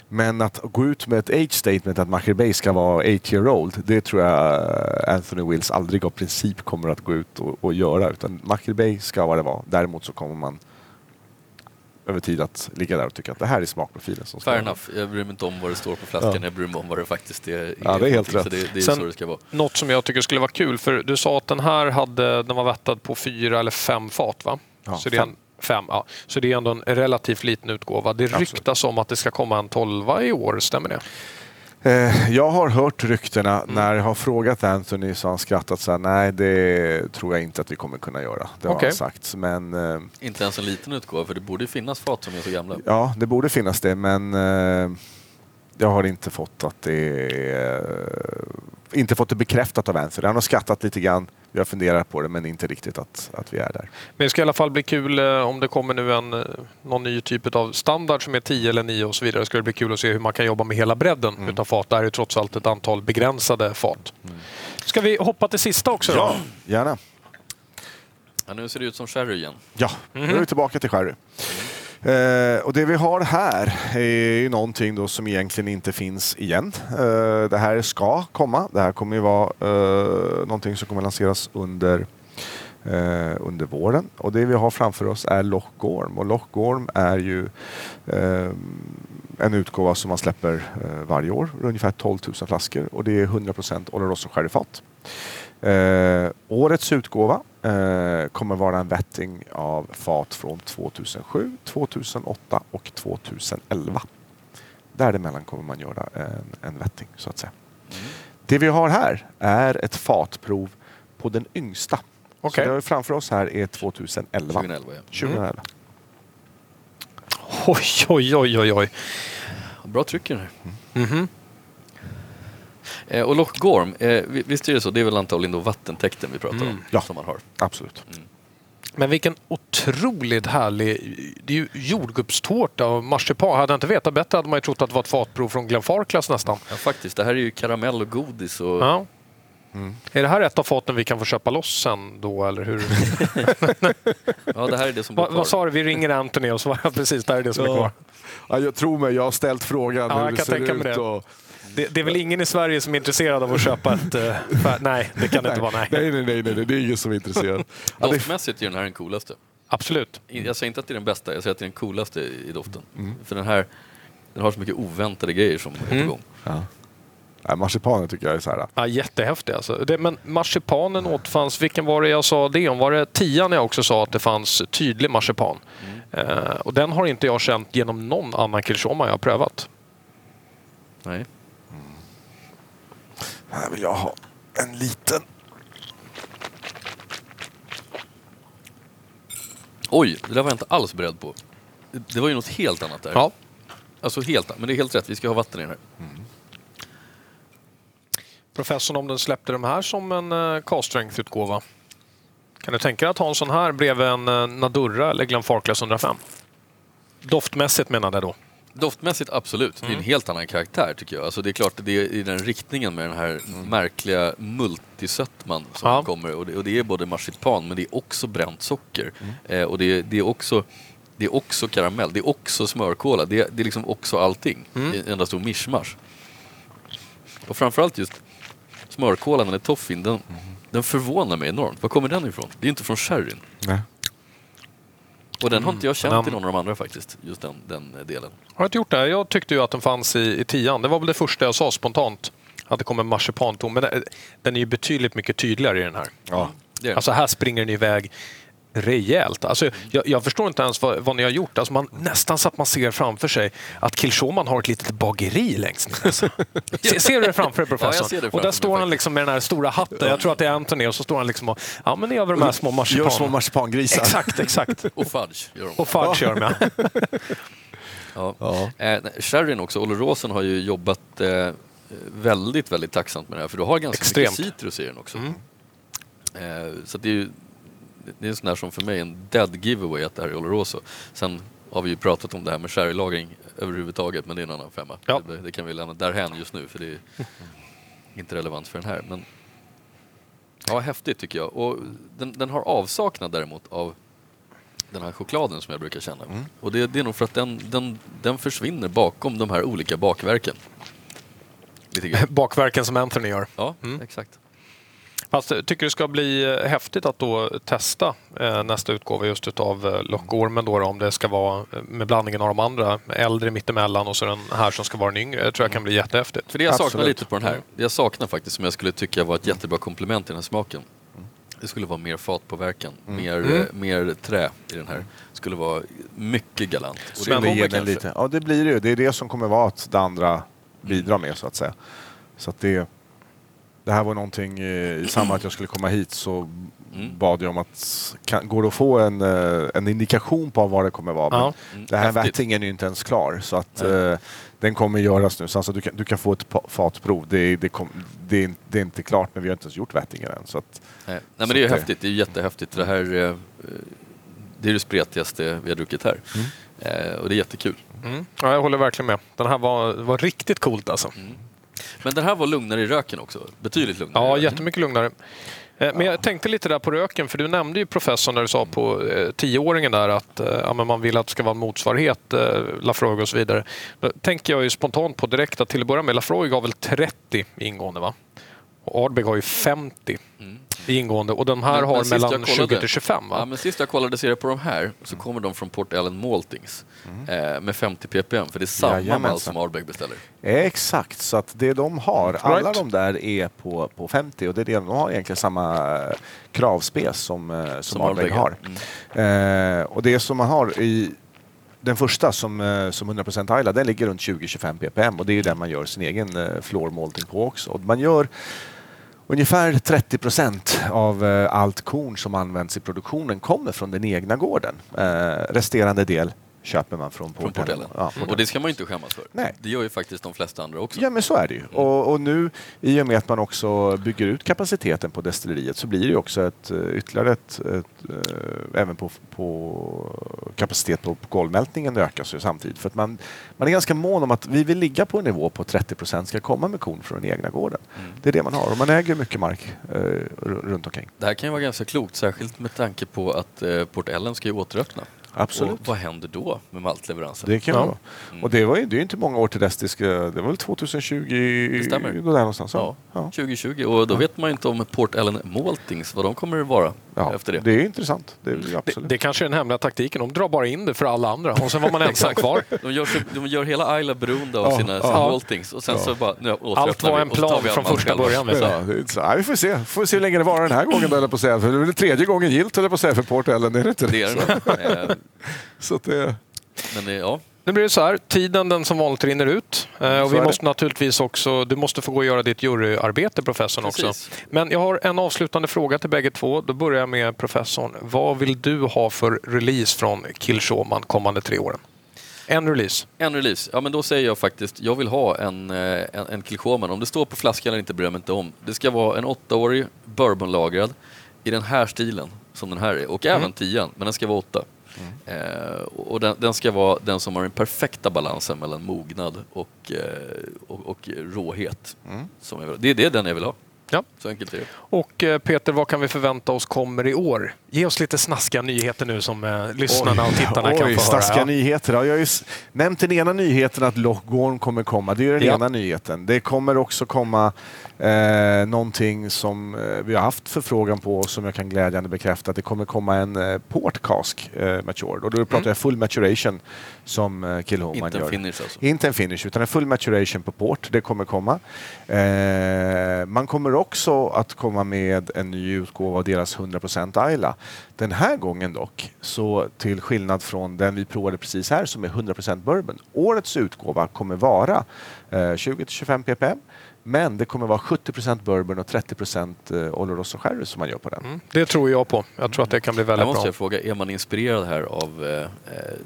Men att gå ut med ett age statement att Macher Bay ska vara 8 year old, det tror jag Anthony Wills aldrig av princip kommer att gå ut och, och göra. Utan Macher Bay ska vad det var. Däremot så kommer man över tid att ligga där och tycka att det här är smakprofilen som ska Fair enough. Jag bryr mig inte om vad det står på flaskan, ja. jag bryr mig om vad det faktiskt är. Ja, det är helt rätt. Det, det, är Sen, så det ska vara. Något som jag tycker skulle vara kul, för du sa att den här hade, den var vättad på fyra eller fem fat va? Ja, så det fem. fem ja. Så det är ändå en relativt liten utgåva. Det Absolut. ryktas om att det ska komma en tolva i år, stämmer det? Eh, jag har hört ryktena. Mm. När jag har frågat Anthony så har han skrattat så här, nej det tror jag inte att vi kommer kunna göra. Det har okay. han sagt. Men, eh, inte ens en liten utgåva, för det borde finnas fat som är så gamla. Ja, det borde finnas det, men eh, jag har inte fått att det inte fått det bekräftat av Anthony. Han har skrattat lite grann. Vi har funderat på det men inte riktigt att, att vi är där. Men det ska i alla fall bli kul eh, om det kommer nu en, eh, någon ny typ av standard som är 10 eller 9 och så vidare. Ska det bli kul att se hur man kan jobba med hela bredden mm. utav fat. Det här är trots allt ett antal begränsade fat. Mm. Ska vi hoppa till sista också då? Ja, gärna. Ja, nu ser det ut som sherry igen. Ja, mm. nu är vi tillbaka till sherry. Eh, och det vi har här är ju någonting då som egentligen inte finns igen. Eh, det här ska komma. Det här kommer ju vara eh, någonting som kommer lanseras under, eh, under våren. Och det vi har framför oss är Loch Gorm. Och Lockgorm är ju eh, en utgåva som man släpper eh, varje år, ungefär 12 000 flaskor. Och det är 100% Oloroso sherryfat. Eh, årets utgåva eh, kommer vara en vetting av fat från 2007, 2008 och 2011. Däremellan kommer man göra en, en vetting så att säga. Mm. Det vi har här är ett fatprov på den yngsta. Okay. Så det vi framför oss här är 2011. 2011, ja. 2011. Mm. Oj, oj, oj, oj, oj. Bra tryck i den här. Mm. -hmm. Eh, och Loch Gorm, eh, visst är det så? Det är väl antagligen då vattentäkten vi pratar mm. om? Ja, som man har. absolut. Mm. Men vilken otroligt härlig... Det är ju jordgubbstårta och marsipan. Hade jag inte vetat bättre hade man ju trott att det var ett fatprov från Glenfarclas nästan. Ja, faktiskt. Det här är ju karamell och godis. Och... Ja. Mm. Är det här ett av faten vi kan få köpa loss sen då, eller hur? ja, det här är det som blir kvar. Vad sa du? Vi ringer Anthony och svarar precis, det här är det som ja. är kvar. Ja, jag tror mig, jag har ställt frågan ja, hur det ser ut. Det. Och... Det, det, är väl ingen i Sverige som är intresserad av att köpa ett... Uh, nej, det kan det inte vara. Nej. Nej, nej, nej, nej, det är ingen som är intresserad. Doftmässigt är den här den coolaste. Absolut. Jag säger inte att det är den bästa, jag säger att det är den coolaste i doften. Mm. För den här den har så mycket oväntade grejer som är på mm. gång. Ja. Nej, marsipanen tycker jag är så här. Ja, jättehäftig alltså. Det, men marsipanen återfanns, vilken var det jag sa det om? Var det tian jag också sa att det fanns tydlig marsipan? Mm. Uh, och den har inte jag känt genom någon annan kilchoma jag har prövat. Nej. Här vill jag ha en liten. Oj, det där var jag inte alls beredd på. Det var ju något helt annat där. Ja. Alltså helt Men det är helt rätt, vi ska ha vatten i den här. Mm. Professorn, om den släppte de här som en uh, cast strength-utgåva. Kan du tänka dig att ha en sån här bredvid en uh, Nadurra eller Glenfarclas 105? Doftmässigt menar jag då. Doftmässigt absolut. Det är en mm. helt annan karaktär tycker jag. Alltså det är klart, det är i den riktningen med den här mm. märkliga multisötman som ja. kommer. Och det, och det, är både marsipan men det är också bränt socker. Mm. Eh, och det, det, är också, det är också karamell, det är också smörkola. Det, det är liksom också allting. Mm. En enda stor mischmasch. Och framförallt just smörkolan eller toffin, den, mm. den förvånar mig enormt. Var kommer den ifrån? Det är inte från sherryn. Nej. Och den har inte jag känt mm. i någon av de andra faktiskt, just den, den delen. Har jag inte gjort det? Jag tyckte ju att den fanns i, i tian. Det var väl det första jag sa spontant. Att det kommer marsipanton. Men den är ju betydligt mycket tydligare i den här. Ja. Alltså här springer den iväg rejält. Alltså, jag, jag, förstår inte ens vad, vad ni har gjort. Alltså man, nästan så att man ser framför sig att Kilshoman har ett litet bageri längst ner. Alltså. ser, ser, du det framför dig professorn? Ja, och där står han liksom med den här stora hatten. Jag tror att det är Anthony och så står han liksom och ja, men över de här små marsipan. Gör små marsipangrisar. Exakt, exakt. och fudge gör de. Och fudge gör de, ja. ja. Eh, Sherryn också, Olle Rosen har ju jobbat eh, väldigt, väldigt tacksamt med det här. För du har ganska Extremt. mycket citrus i den också. Mm. Eh, så det är ju det är en sån där som för mig en dead giveaway att det här är Oloroso. Sen har vi ju pratat om det här med sherrylagring överhuvudtaget men det är en annan femma. Ja. Det, det, kan vi lämna därhän just nu för det är inte relevant för den här. Men Ja, häftigt tycker jag. Och den, den har avsaknad däremot av den här chokladen som jag brukar känna. Mm. Och det, det, är nog för att den, den, den försvinner bakom de här olika bakverken. Bakverken som Anthony gör. Ja, mm. exakt. Fast jag tycker det ska bli eh, häftigt att då testa eh, nästa utgåva just utav eh, Lockormen då, om det ska vara med blandningen av de andra, äldre mittemellan och så den här som ska vara den yngre. Det tror jag kan bli jättehäftigt. För det jag Absolut. saknar lite på den här, det jag saknar faktiskt som jag skulle tycka var ett jättebra komplement i den här smaken. Det skulle vara mer fatpåverkan, mm. mer, mm. mer trä i den här. Det skulle vara mycket galant. Och det, det lite. Ja, det blir det Det är det som kommer vara att det andra bidrar med så att säga. Så att det, det här var någonting eh, i samband med att jag skulle komma hit så mm. bad jag om att kan, går det att få en, eh, en indikation på vad det kommer vara. Ja. Mm. Det här vättingen är ju inte ens klar så att eh, den kommer göras nu. Så alltså, du, kan, du kan få ett fatprov. Det, det, kom, det, det, är inte klart men vi har inte ens gjort vättingen än. Så att, Nej. Nej men det är det, häftigt. Det är jättehäftigt. Det här eh, det är det spretigaste vi har druckit här. Mm. Eh, och det är jättekul. Mm. Ja, jag håller verkligen med. Den här var, var riktigt coolt alltså. Mm. Men den här var lugnare i röken också? Betydligt lugnare? Ja, jättemycket lugnare. Eh, men jag tänkte lite där på röken, för du nämnde ju professorn när du sa på eh, tioåringen där att eh, ja, man vill att det ska vara en motsvarighet, Lafroig och så vidare. Då tänker jag ju spontant på direkt att till att börja med, Lafroig har väl 30 ingående va? Och Ardbeg har ju 50. Mm ingående och de här men, har men mellan 20 till 25 va? Ja, men sist jag kollade ser jag på de här så kommer de från Port Ellen Maltings mm. eh, med 50 ppm för det är samma ja, som Ardbeg beställer. Exakt, så att det de har, right. alla de där är på, på 50 och det är det, de har egentligen samma eh, kravspec som, eh, som, som Ardbeg har. Mm. Eh, och det som man har i den första som, eh, som 100% Ayla, den ligger runt 20-25 ppm och det är den man gör sin egen floor malting på också. Och man gör Ungefär 30 procent av eh, allt korn som används i produktionen kommer från den egna gården. Eh, resterande del köper man från Portellen. Från Portellen. Ja. Och det ska man ju inte skämmas för. Nej. Det gör ju faktiskt de flesta andra också. Ja, men så är det ju. Mm. Och, och, nu, i och med att man också bygger ut kapaciteten på destilleriet så blir det ju också ett, eh, ytterligare ett, ett, eh, även på, på kapacitet på, på golvmältningen ökas ju samtidigt. För att man, man är ganska mån om att vi vill ligga på en nivå på 30 procent ska komma med korn från den egna gården. Mm. Det är det man har och man äger mycket mark eh, runt omkring. Det här kan ju vara ganska klokt, särskilt med tanke på att eh, Port Ellen ska ju återöppna. Absolut. Och vad händer då med maltleveransen? Det kan ja. vara. Mm. Och det, var ju, det är inte många år till dess. Det, ska, det var väl 2020? Det stämmer. Där någonstans. Ja. ja. 2020 och då ja. vet man ju inte om Port Ellen Maltings, vad de kommer att vara ja. efter det. Det är intressant. Det, är absolut. Det, det kanske är den hemliga taktiken. De drar bara in det för alla andra och sen var man ensam kvar. De gör, de gör hela Isla beroende av sina, sina Maltings och sen så bara nu Allt var en plan från första början. Ja, ja, vi får se. får se hur länge det var den här gången, på att säga. För det är väl tredje gången gilt, höll på att säga, för Port Ellen. Är det inte det? Är det. så det... Men ja, nu blir det så här, tiden den som vanligt rinner ut. Eh, och vi måste naturligtvis också, du måste få gå och göra ditt juryarbete professorn Precis. också. Men jag har en avslutande fråga till bägge två. Då börjar jag med professorn. Vad vill du ha för release från Killshawman kommande tre åren? En release. En release. Ja, men då säger jag faktiskt, jag vill ha en, eh, en, en Killshawman. Om det står på flaskan eller inte bryr jag mig inte om. Det ska vara en åttaårig bourbonlagrad i den här stilen som den här är. Och även mm. tian, men den ska vara åtta. Mm. Eh, och den, den, ska vara den som har den perfekta balansen mellan mognad och, eh, och, och råhet. Mm. Som jag, det, det är den jag vill ha. Ja. Så enkelt är det. Och eh, Peter, vad kan vi förvänta oss kommer i år? Ge oss lite snaskiga nyheter nu som eh, lyssnarna oj, och tittarna oj, kan få snaskiga höra. nyheter. Ja, jag har ju nämnt den ena nyheten att Lochgorn kommer komma. Det är den ja. ena nyheten. Det kommer också komma eh, någonting som eh, vi har haft förfrågan på som jag kan glädjande bekräfta. Att det kommer komma en eh, portcask eh, matured. Och då pratar mm. jag full maturation som eh, Kilhoman gör. Inte en finish alltså? Inte en finish, utan en full maturation på port. Det kommer komma. Eh, man kommer också att komma med en ny utgåva av deras 100% Ayla. Den här gången dock, så till skillnad från den vi provade precis här som är 100% bourbon. Årets utgåva kommer vara eh, 20-25 ppm. Men det kommer vara 70% bourbon och 30 eh, Oloroso sherry som man gör på den. Mm, det tror jag på. Jag tror att det kan bli väldigt bra. Jag måste jag fråga, är man inspirerad här av eh, eh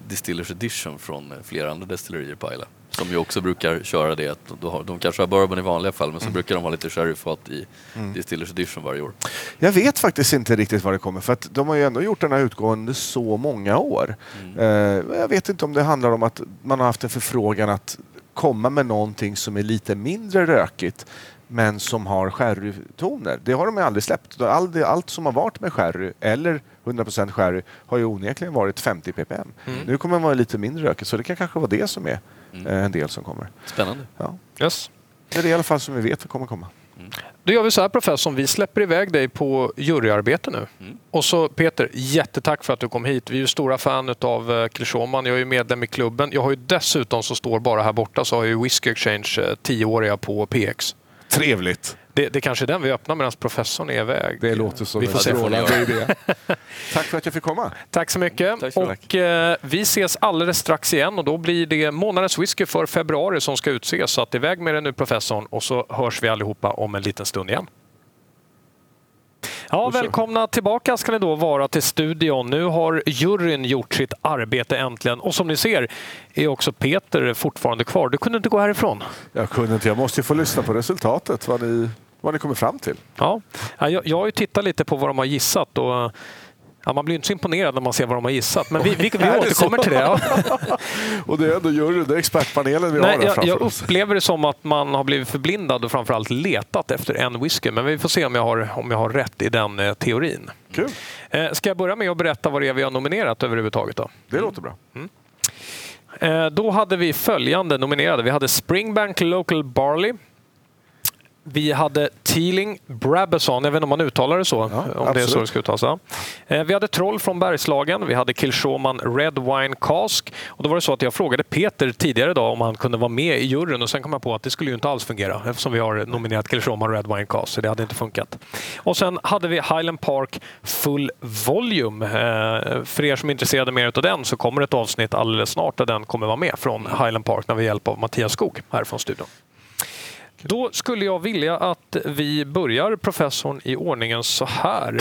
Distillers Edition från flera andra destillerier på Isla? Som ju också brukar köra det att de, har, de kanske har bourbon i vanliga fall men så mm. brukar de ha lite sherryfat i mm. Distillers Edition varje år. Jag vet faktiskt inte riktigt vad det kommer för att de har ju ändå gjort den här utgåvan under så många år. Mm. Eh, jag vet inte om det handlar om att man har haft en förfrågan att komma med någonting som är lite mindre rökigt men som har sherrytoner. Det har de aldrig släppt. All, allt som har varit med sherry eller 100% sherry har ju onekligen varit 50 ppm. Mm. Nu kommer det vara lite mindre rökigt så det kan kanske vara det som är mm. Eh, en del som kommer. Spännande. Ja. Yes. Det är det i alla fall som vi vet kommer komma. Mm. Då gör vi så här professorn, vi släpper iväg dig på juryarbete nu. Mm. Och så Peter, jättetack för att du kom hit. Vi är ju stora fan av uh, Jag är ju medlem i klubben. Jag har ju dessutom, som står bara här borta, så har jag ju Whisky Exchange uh, tioåriga på PX. Trevligt! Det, det kanske är den vi öppnar medan professorn är iväg. Det låter som en strålande idé. Tack för att jag fick komma. Tack så mycket. Tack så och, eh, vi ses alldeles strax igen och då blir det månadens whisky för februari som ska utses. Så att iväg med det nu professorn och så hörs vi allihopa om en liten stund igen. Ja, välkomna tillbaka ska ni då vara till studion. Nu har juryn gjort sitt arbete äntligen och som ni ser är också Peter fortfarande kvar. Du kunde inte gå härifrån. Jag kunde inte. Jag måste ju få lyssna på resultatet, vad ni, vad ni kommer fram till. Ja, jag, jag har ju tittat lite på vad de har gissat och Ja, man blir inte så imponerad när man ser vad de har gissat, men vi, vi, vi återkommer till det. Ja. och det är ändå juryn, det är expertpanelen vi Nej, har jag, jag upplever det som att man har blivit förblindad och framförallt letat efter en whisky, men vi får se om jag har, om jag har rätt i den eh, teorin. Kul. Eh, ska jag börja med att berätta vad det är vi har nominerat överhuvudtaget? Då? Det låter bra. Mm. Eh, då hade vi följande nominerade. Vi hade Springbank Local Barley, vi hade Teeling Brabazon, jag vet inte om man uttalar det så. Ja, om absolut. det är så det ska uttalas. Eh, vi hade Troll från Bergslagen, vi hade Kilshoman Red Wine Cask. Och då var det så att jag frågade Peter tidigare idag om han kunde vara med i juryn och sen kom jag på att det skulle ju inte alls fungera eftersom vi har nominerat Kilshoman Red Wine Cask, så det hade inte funkat. Och sen hade vi Highland Park Full Volume. Eh, för er som är intresserade mer av den så kommer ett avsnitt alldeles snart där den kommer vara med från Highland Park när vi hjälp av Mattias Skog här från studion. Då skulle jag vilja att vi börjar professorn i ordningen så här.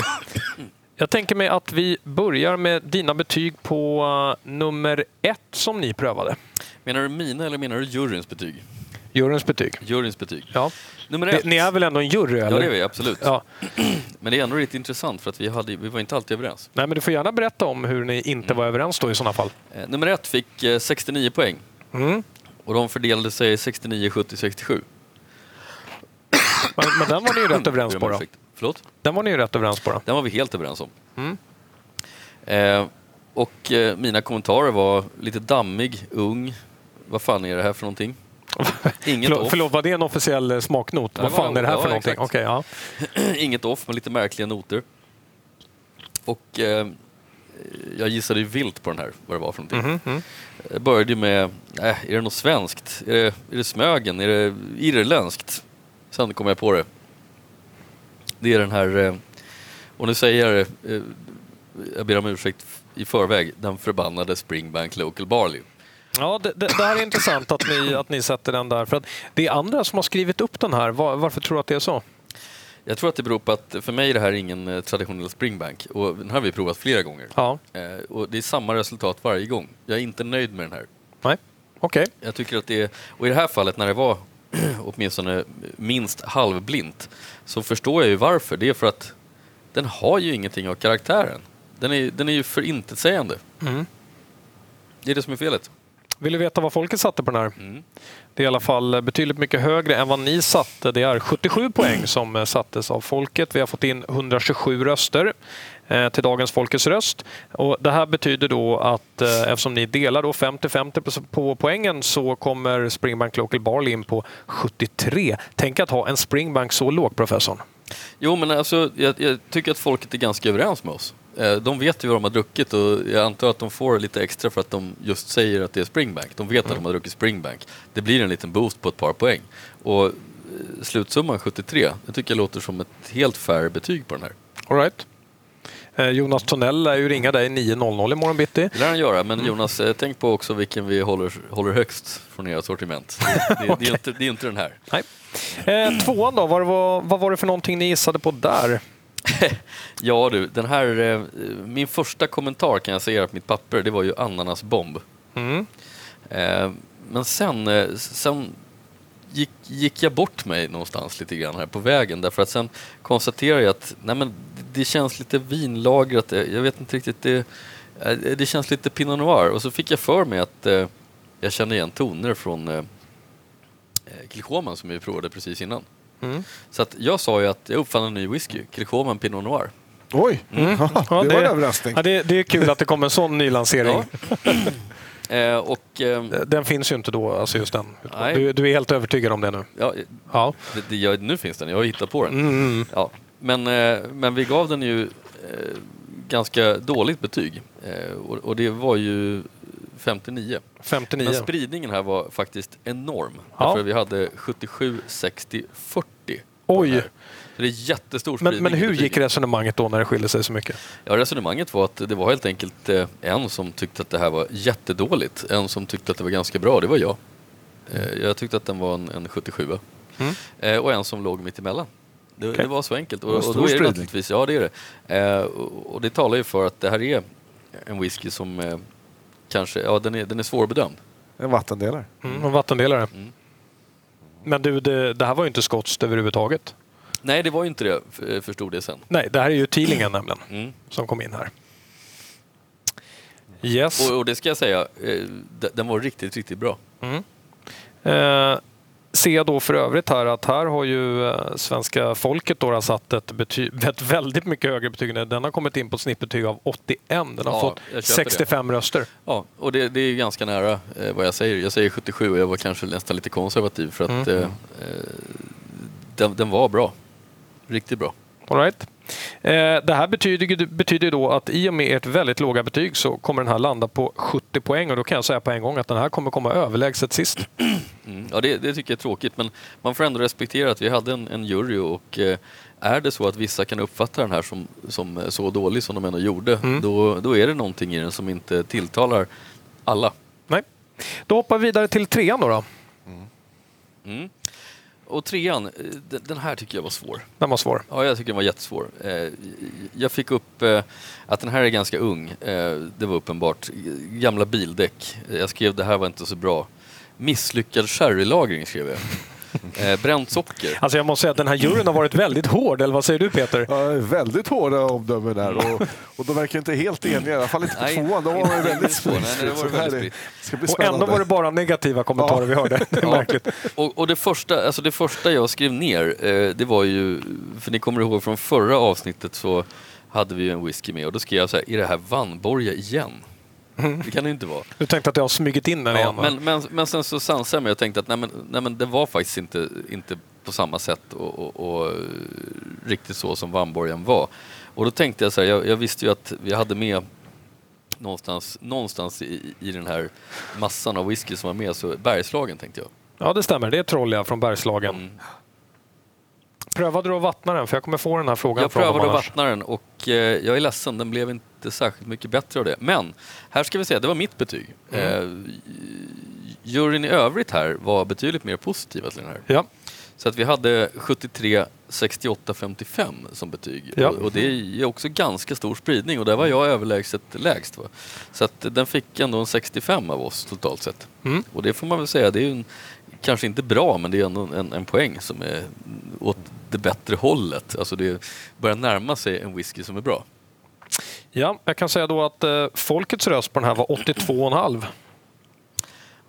Jag tänker mig att vi börjar med dina betyg på uh, nummer ett som ni prövade. Menar du mina eller menar du juryns betyg? Juryns betyg. Juryns betyg. Ja. Nummer ett. Ni är väl ändå en jury? Eller? Ja, det är vi absolut. Ja. Men det är ändå lite intressant för att vi, hade, vi var inte alltid överens. Nej, men du får gärna berätta om hur ni inte var överens då i sådana fall. Eh, nummer ett fick eh, 69 poäng. Mm. Och de fördelade sig 69, 70, 67. Men, men den var ni ju rätt överens på då. Förlåt? Den var ni ju rätt överens på då. Den var vi helt överens om. Mm. Eh, och eh, mina kommentarer var lite dammig, ung. Vad fan är det här för någonting? Inget Förlåt, off. förlåt, var det en officiell eh, smaknot? Ja, Vad fan var- är det här ja, för någonting? Okej, ja. Inget off, men lite märkliga noter. Och eh, jag gissade ju vilt på den här, vad det var för någonting. Mhm, mm. Jag började ju med, äh, är det något svenskt? Är det, är det Smögen? Är det irländskt? Sen kom jag på det. Det är den här, eh, och nu säger jag det, eh, jag ber om ursäkt i förväg, den förbannade Springbank Local Barley. Ja, det, det, det här är intressant att ni, att ni sätter den där. För att det är andra som har skrivit upp den här. Var, varför tror du att det är så? Jag tror att det beror på att för mig är det här ingen eh, traditionell Springbank och den här har vi provat flera gånger. Ja, Eh, och det är samma resultat varje gång. Jag är inte nöjd med den här. nej, okej. Jag tycker att det är, och i det här fallet när det var åtminstone minst halvblint så förstår jag ju varför. Det är för att den har ju ingenting av karaktären. Den är, den är ju för intetsägande. Mm. Det är det som är felet. Vill du veta vad folket satte på den här? Mm. Det är i alla fall betydligt mycket högre än vad ni satte. Det är 77 poäng som eh, sattes av folket. Vi har fått in 127 röster till dagens Folkets röst. Och det här betyder då att eh, eftersom ni delar då 50-50 på poängen så kommer Springbank Local Barley in på 73. Tänk att ha en Springbank så låg, professorn. Jo, men alltså, jag, jag tycker att folket är ganska överens med oss. Eh, De vet ju vad de har druckit och jag antar att de får lite extra för att de just säger att det är Springbank. De vet att de har druckit Springbank. Det blir en liten boost på ett par poäng. Och eh, slutsumman 73, det tycker jag låter som ett helt fair betyg på den här. All right. Eh, Jonas Tonell lär ju ringa dig 9.00 imorgon bitti. Det lär han göra, men Jonas, eh, tänk på också vilken vi håller, håller högst från ert sortiment. Det, det, det, är inte, det är inte den här. Nej. Eh, tvåan då, vad var, vad var det för någonting ni gissade på där? Ja du, den här, eh, min första kommentar kan jag säga på mitt papper, det var ju ananasbomb. Mm. Eh, men sen, eh, sen gick, gick jag bort mig någonstans lite grann här på vägen därför att sen konstaterade jag att nej men, det känns lite vinlagrat, eh, jag vet inte riktigt, det, eh, det känns lite Pinot Noir och så fick jag för mig att eh, jag kände igen toner från eh, Kilchoman som vi provade precis innan. Mm. Så att jag sa ju att jag uppfann en ny whisky, Kilchoman Pinot Noir. Oj, Ja, det var en överraskning. Ja, det, det är kul att det kommer en sån ny lansering. Eh, och eh, Den finns ju inte då, alltså just den. Du, du är helt övertygad om det nu? ja, Ja. det, det, jag, nu finns den, jag har hittat på den. Mm. Ja, men, eh, men vi gav den ju eh, ganska dåligt betyg. Eh, och, det var ju 59. 59. Men spridningen här var faktiskt enorm. Ja. Därför vi hade 77, 60, 40. på Oj. det är jättestor spridning. Men, men hur gick resonemanget då när det skilde sig så mycket? Ja, resonemanget var att det var helt enkelt en som tyckte att det här var jättedåligt. En som tyckte att det var ganska bra, det var jag. Jag tyckte att den var en, en 77 Mm. Och en som låg mitt emellan. Det, Okej. det var så enkelt. Det Och, och då är det naturligtvis, ja det är det. Eh, och, och det talar ju för att det här är en whisky som eh, kanske, ja den är, den är svårbedömd. En vattendelare. Mm. En vattendelare. Mm. Men du, det, det här var ju inte skotskt överhuvudtaget. Nej, det var ju inte det, f- förstod det sen. Nej, det här är ju Teelingen nämligen, Mm. som kom in här. Yes. Och, och det ska jag säga, eh, de- den var riktigt, riktigt bra. Mm. Eh, ser då för övrigt här att här har ju eh, svenska folket då satt ett, bety- ett väldigt mycket högre betyg. Den har kommit in på ett snittbetyg av 81. Den har Ja, fått jag köper det. 65 röster. Ja, och det, det är ganska nära eh, vad jag säger. Jag säger 77 och jag var kanske nästan lite konservativ för att Mm. eh, eh, den, den var bra. Riktigt bra. All right. Eh, det här betyder, betyder då att i och med ert väldigt låga betyg så kommer den här landa på 70 poäng och då kan jag säga på en gång att den här kommer komma överlägset sist. Mm. Ja, det, det tycker jag är tråkigt men man får ändå respektera att vi hade en, en jury och eh, är det så att vissa kan uppfatta den här som, som eh, så dålig som de ändå gjorde Mm. då, då är det någonting i den som inte tilltalar alla. Nej. Då hoppar vi vidare till trean då. då. Mm. Och trean, eh, den här tycker jag var svår. Den var svår? Ja, jag tycker den var jättesvår. Eh, jag fick upp att den här är ganska ung. Det var uppenbart. Gamla bildäck. Jag skrev det här var inte så bra. Misslyckad sherrylagring skrev jag. Eh, bränt socker. Alltså jag måste säga att den här juryn har varit väldigt hård, eller vad säger du Peter? Ja, väldigt hårda omdömen där och, och de verkar inte helt eniga, i alla fall inte på tvåan. De var väldigt spritt. Och ändå var det bara negativa kommentarer ja. vi hörde. Det är ja. märkligt. Och, och, det, första, alltså det första jag skrev ner, eh, det var ju, för ni kommer ihåg från förra avsnittet så hade vi en whisky med och då skrev jag så här, är det här Vannborga igen? Det kan det inte vara. Du tänkte att jag har smugit in den ja, igen? Men, men, men sen så sansade jag mig och tänkte att nej men, nej men det var faktiskt inte, inte på samma sätt och, och, och riktigt så som Vannborgen var. Och då tänkte jag så här, jag, jag, visste ju att vi hade med någonstans, någonstans i, i den här massan av whisky som var med, så Bergslagen tänkte jag. Ja det stämmer, det är Trolja från Bergslagen. Mm. Prövade du att vattna den? För jag kommer få den här frågan Jag prövade att vattna den och eh, jag är ledsen, den blev inte särskilt mycket bättre av det. Men här ska vi säga, det var mitt betyg. Mm. Eh, juryn i övrigt här var betydligt mer positiva till den här. Ja. Så att vi hade 73, 68, 55 som betyg. Ja. Och, och, det är också ganska stor spridning och där var jag överlägset lägst. Va? Så att den fick ändå en 65 av oss totalt sett. Mm. Och det får man väl säga, det är en, kanske inte bra men det är ändå en, en poäng som är åt det bättre hållet. Alltså det börjar närma sig en whisky som är bra. Ja, jag kan säga då att eh, folkets röst på den här var 82,5.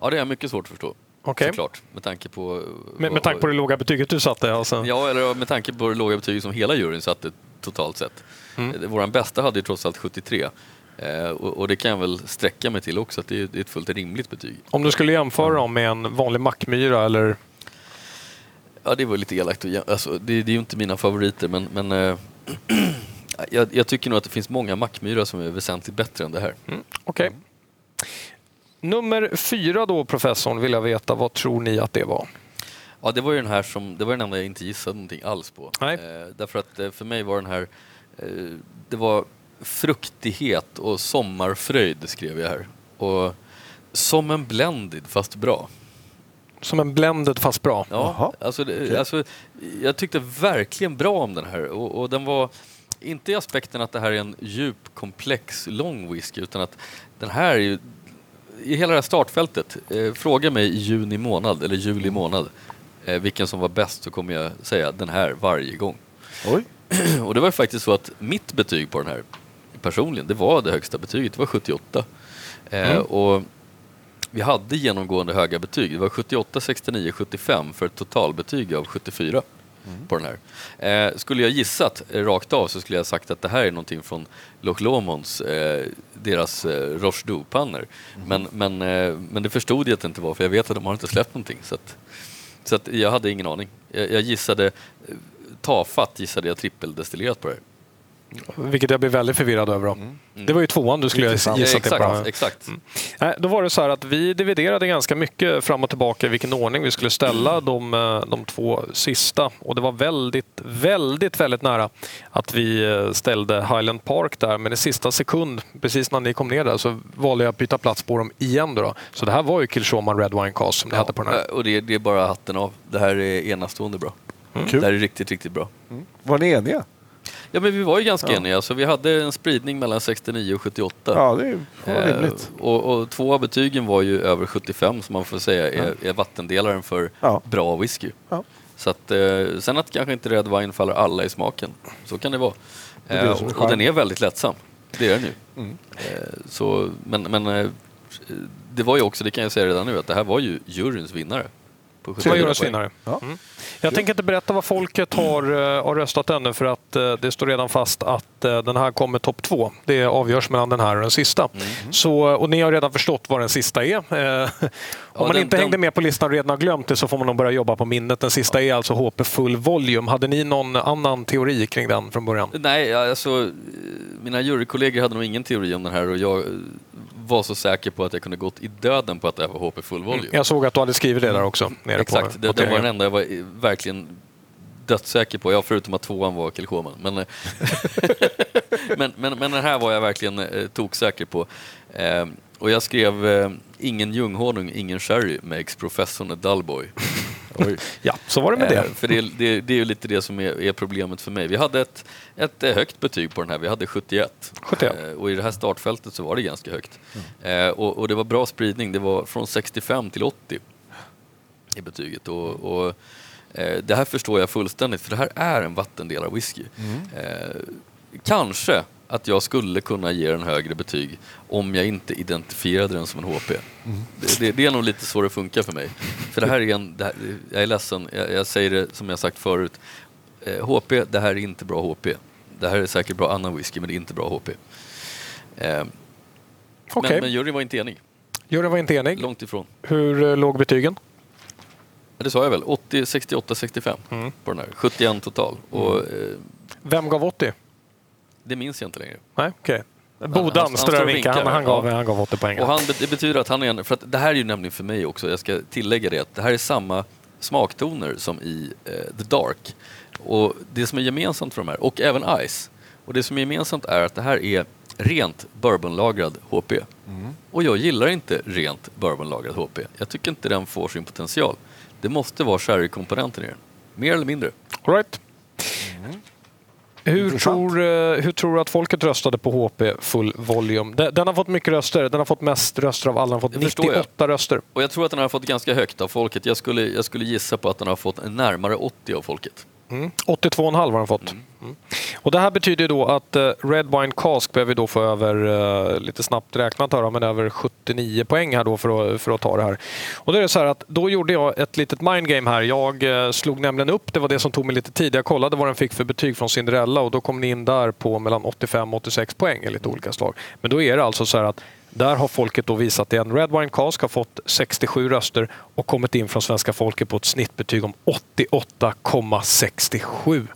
Ja, det är mycket svårt att förstå. Okay. Såklart, med tanke på... Med, med tanke på det låga betyget du satte? Alltså. Ja, eller med tanke på det låga betyget som hela juryn satte totalt sett. Mm. Vår bästa hade ju trots allt 73. Eh, och, och, det kan jag väl sträcka mig till också, att det är, ett fullt rimligt betyg. Om du skulle jämföra dem med en vanlig mackmyra eller Ja, det var lite elakt. Alltså, det, det är ju inte mina favoriter, men, men äh, jag, jag, tycker nog att det finns många mackmyra som är väsentligt bättre än det här. Mm, Okej. Okay. Nummer fyra då, professorn, vill jag veta. Vad tror ni att det var? Ja, det var ju den här som, det var den enda jag inte gissade någonting alls på. Nej. Eh, därför att eh, för mig var den här, eh, det var fruktighet och sommarfröjd skrev jag här. Och som en blended fast bra. Som en blended fast bra? Ja, alltså, det, alltså, jag tyckte verkligen bra om den här och, och, den var inte i aspekten att det här är en djup, komplex, lång whisky utan att den här är ju i hela det här startfältet, eh, fråga mig i juni månad eller juli månad eh, vilken som var bäst så kommer jag säga den här varje gång. Oj. och det var faktiskt så att mitt betyg på den här personligen, det var det högsta betyget, det var 78. Eh, mm. och vi hade genomgående höga betyg. Det var 78, 69, 75 för ett totalbetyg av 74 mm. på den här. Eh, skulle jag gissat rakt av så skulle jag sagt att det här är någonting från Loch Lomons, eh, deras eh, Roche pannor mm. Men, men, eh, men det förstod jag att det inte var för jag vet att de har inte släppt någonting. Så, att, så att jag hade ingen aning. Jag, jag gissade, eh, tafatt gissade jag trippeldestillerat på det här. Vilket jag blev väldigt förvirrad över. Mm. Mm. Det var ju tvåan du skulle gissa till. Exakt. exakt. Mm. Nej, då var det så här att vi dividerade ganska mycket fram och tillbaka i vilken ordning vi skulle ställa mm. de, eh, de två sista. Och det var väldigt, väldigt, väldigt nära att vi eh, ställde Highland Park där. Men i sista sekund, precis när ni kom ner där, så valde jag att byta plats på dem igen. Då, då. Så det här var ju Kilshoman Red Wine Cast som ni ja, hade på den här. Och det, det, är bara hatten av. Det här är enastående bra. Mm. Det här är riktigt, riktigt bra. Mm. Var ni eniga? Ja, men vi var ju ganska ja. eniga. Så vi hade en spridning mellan 69 och 78. Ja, det var rimligt. Eh, och, och, två av betygen var ju över 75, som man får säga är, ja. är vattendelaren för ja. bra whisky. Så att, eh, sen att kanske inte Red Wine faller alla i smaken. Så kan det vara. Eh, och, och, den är väldigt lättsam. Det är den ju. Mm. Eh, så, men men eh, det var ju också, det kan jag säga redan nu, att det här var ju juryns vinnare. På 74 vinnare. Ja. Mm. Jag tänker inte berätta vad folket har, uh, har röstat ännu för att uh, det står redan fast att uh, den här kommer topp två. Det avgörs mellan den här och den sista. Mm. Så, och ni har redan förstått vad den sista är. om ja, man den, inte hängde med på listan och redan har glömt det så får man nog börja jobba på minnet. Den sista är alltså HP Full Volume. Hade ni någon annan teori kring den från början? Nej, alltså mina jurykollegor hade nog ingen teori om den här och jag var så säker på att jag kunde gått i döden på att det här var HP Full Volume. Mm. Jag såg att du hade skrivit det där också. Nere Exakt, på, det, det var den enda jag var verkligen dödssäker på. Ja, förutom att tvåan var Kilchoman. Men, eh, men, men, men den här var jag verkligen eh, toksäker på. Eh, och jag skrev eh, ingen ljunghonung, ingen sherry makes professorn a dullboy. Oj. ja, så var det med det. För det, det, det är ju lite det som är, är, problemet för mig. Vi hade ett, ett högt betyg på den här, vi hade 71. 71. och i det här startfältet så var det ganska högt. Mm. och, och, det var bra spridning, det var från 65 till 80 i betyget. Och, och det här förstår jag fullständigt, för det här är en vattendelare whisky. Mm. kanske att jag skulle kunna ge den högre betyg om jag inte identifierade den som en HP. Mm. Det, det, det, är nog lite så det funkar för mig. För det här är en, här, jag är ledsen, jag, jag, säger det som jag sagt förut. Eh, HP, det här är inte bra HP. Det här är säkert bra annan whisky, men det är inte bra HP. Eh, okay. men, men juryn var inte enig. Juryn var inte enig? Långt ifrån. Hur eh, låg betygen? Det sa jag väl, 80, 68, 65 mm. på den här. 71 total. Och, mm. eh, Vem gav 80? Det minns jag inte längre. Nej, okej. Okay. Bodan strövinkar, han, han, gav, ja. han gav 80 poäng. Och han, det betyder att han är en, för att det här är ju nämligen för mig också, jag ska tillägga det, att det här är samma smaktoner som i eh, The Dark. Och det som är gemensamt för de här, och även Ice, och det som är gemensamt är att det här är rent bourbonlagrad HP. Mm. Och jag gillar inte rent bourbonlagrad HP. Jag tycker inte den får sin potential. Det måste vara sherrykomponenter i den. Mer eller mindre. All right. Mm. Hur tror, eh, hur tror du att folket röstade på HP Full Volume? Den har fått mycket röster. Den har fått mest röster av alla. Den har fått 98 röster. Och jag tror att den har fått ganska högt av folket. Jag skulle, jag skulle gissa på att den har fått närmare 80 av folket. Mm. 82,5 har den fått. Mm. Mm. Och det här betyder då att uh, Red Wine Cask behöver då få över, uh, lite snabbt räknat här, men över 79 poäng här då för att, för att ta det här. Och då är det så här att då gjorde jag ett litet mindgame här. Jag uh, slog nämligen upp, det var det som tog mig lite tid. Jag kollade vad den fick för betyg från Cinderella och då kom ni in där på mellan 85 och 86 poäng i lite olika slag. Men då är det alltså så här att där har folket då visat igen. Red Wine Cask har fått 67 röster och kommit in från svenska folket på ett snittbetyg om 88,67.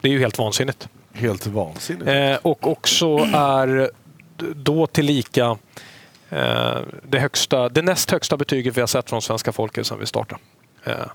Det är ju helt vansinnigt. Helt vansinnigt. Eh, och också är då tillika eh, det, högsta, det näst högsta betyget vi har sett från svenska folket sedan vi startade. Eh,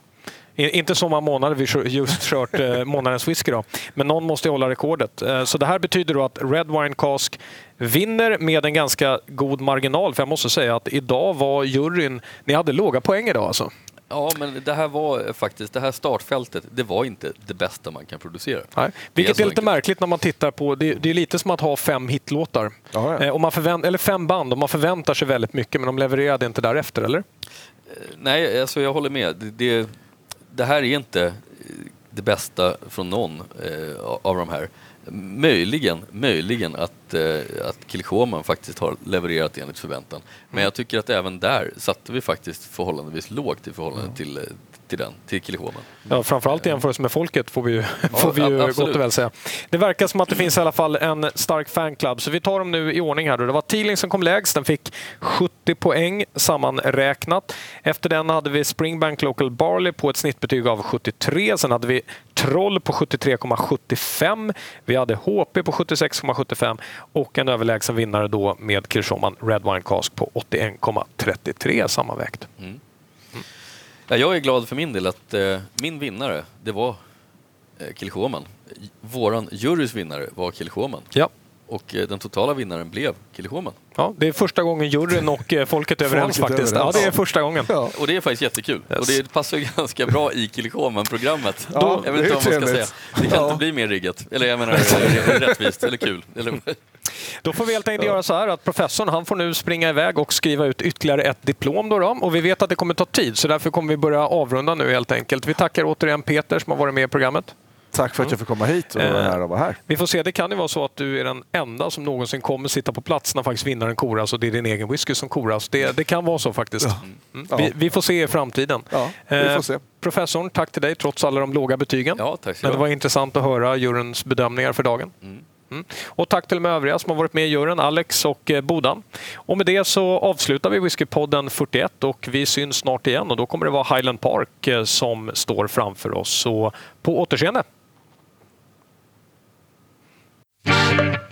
inte så många månader vi just kört eh, månadens whisky då. Men någon måste hålla rekordet. Eh, så det här betyder då att Red Wine Cask vinner med en ganska god marginal. För jag måste säga att idag var juryn... Ni hade låga poäng idag alltså. Ja, men det här var faktiskt, det här startfältet, det var inte det bästa man kan producera. Nej. Vilket är, är lite enkelt. märkligt när man tittar på, det, det, är lite som att ha fem hitlåtar. Ja, ja. Eh, man förvänt, eller fem band och man förväntar sig väldigt mycket men de levererade inte därefter, eller? Nej, alltså jag håller med. Det, det, det här är inte det bästa från någon eh, av de här. Möjligen, möjligen att, eh, att Kilchoman faktiskt har levererat enligt förväntan. Men mm. jag tycker att även där satte vi faktiskt förhållandevis lågt i förhållande till, till den, till Kilchoman. Ja, framförallt i jämförelse med folket får vi ju, ja, får vi ju gott och väl säga. Det verkar som att det finns i alla fall en stark fanclub, så vi tar dem nu i ordning här. Då. Det var Teeling som kom lägst, den fick 70 poäng sammanräknat. Efter den hade vi Springbank Local Barley på ett snittbetyg av 73. Sen hade vi Troll på 73,75. Vi hade HP på 76,75 och en överlägsen vinnare då med Kirshoman Red Wine Cask på 81,33 sammanvägt. Mm. Ja, jag är glad för min del att eh, min vinnare, det var eh, Kilchoman. Våran jurys vinnare var Kilchoman. Ja. Och eh, den totala vinnaren blev Kilchoman. Ja, det är första gången juryn och eh, folket är överens folket faktiskt. Överens. Ja, det är första gången. Ja. Och det är faktiskt jättekul. Yes. Och det passar ju ganska bra i Kilchoman-programmet. Ja, jag vet inte vad man ska säga. Det kan ja. inte bli mer riggat. Eller jag menar rättvist eller kul. Eller... Då får vi helt enkelt göra så här att professorn han får nu springa iväg och skriva ut ytterligare ett diplom. Då, då och vi vet att det kommer ta tid så därför kommer vi börja avrunda nu helt enkelt. Vi tackar återigen Peter som har varit med i programmet. Tack för att jag fick komma hit och vara här. Och vara här. Vi får se, det kan ju vara så att du är den enda som någonsin kommer sitta på plats när faktiskt vinnaren koras och det är din egen whisky som koras. Det, det kan vara så faktiskt. Ja. Mm. Vi, vi, får se i framtiden. Ja, vi får se. Eh, professorn, tack till dig trots alla de låga betygen. Ja, tack Men det var intressant att höra juryns bedömningar för dagen. Mm. Mm. Och tack till de övriga som har varit med i juryn, Alex och eh, Bodan. Och med det så avslutar vi Whiskypodden 41 och vi syns snart igen och då kommer det vara Highland Park eh, som står framför oss. Så på återseende! Thank you.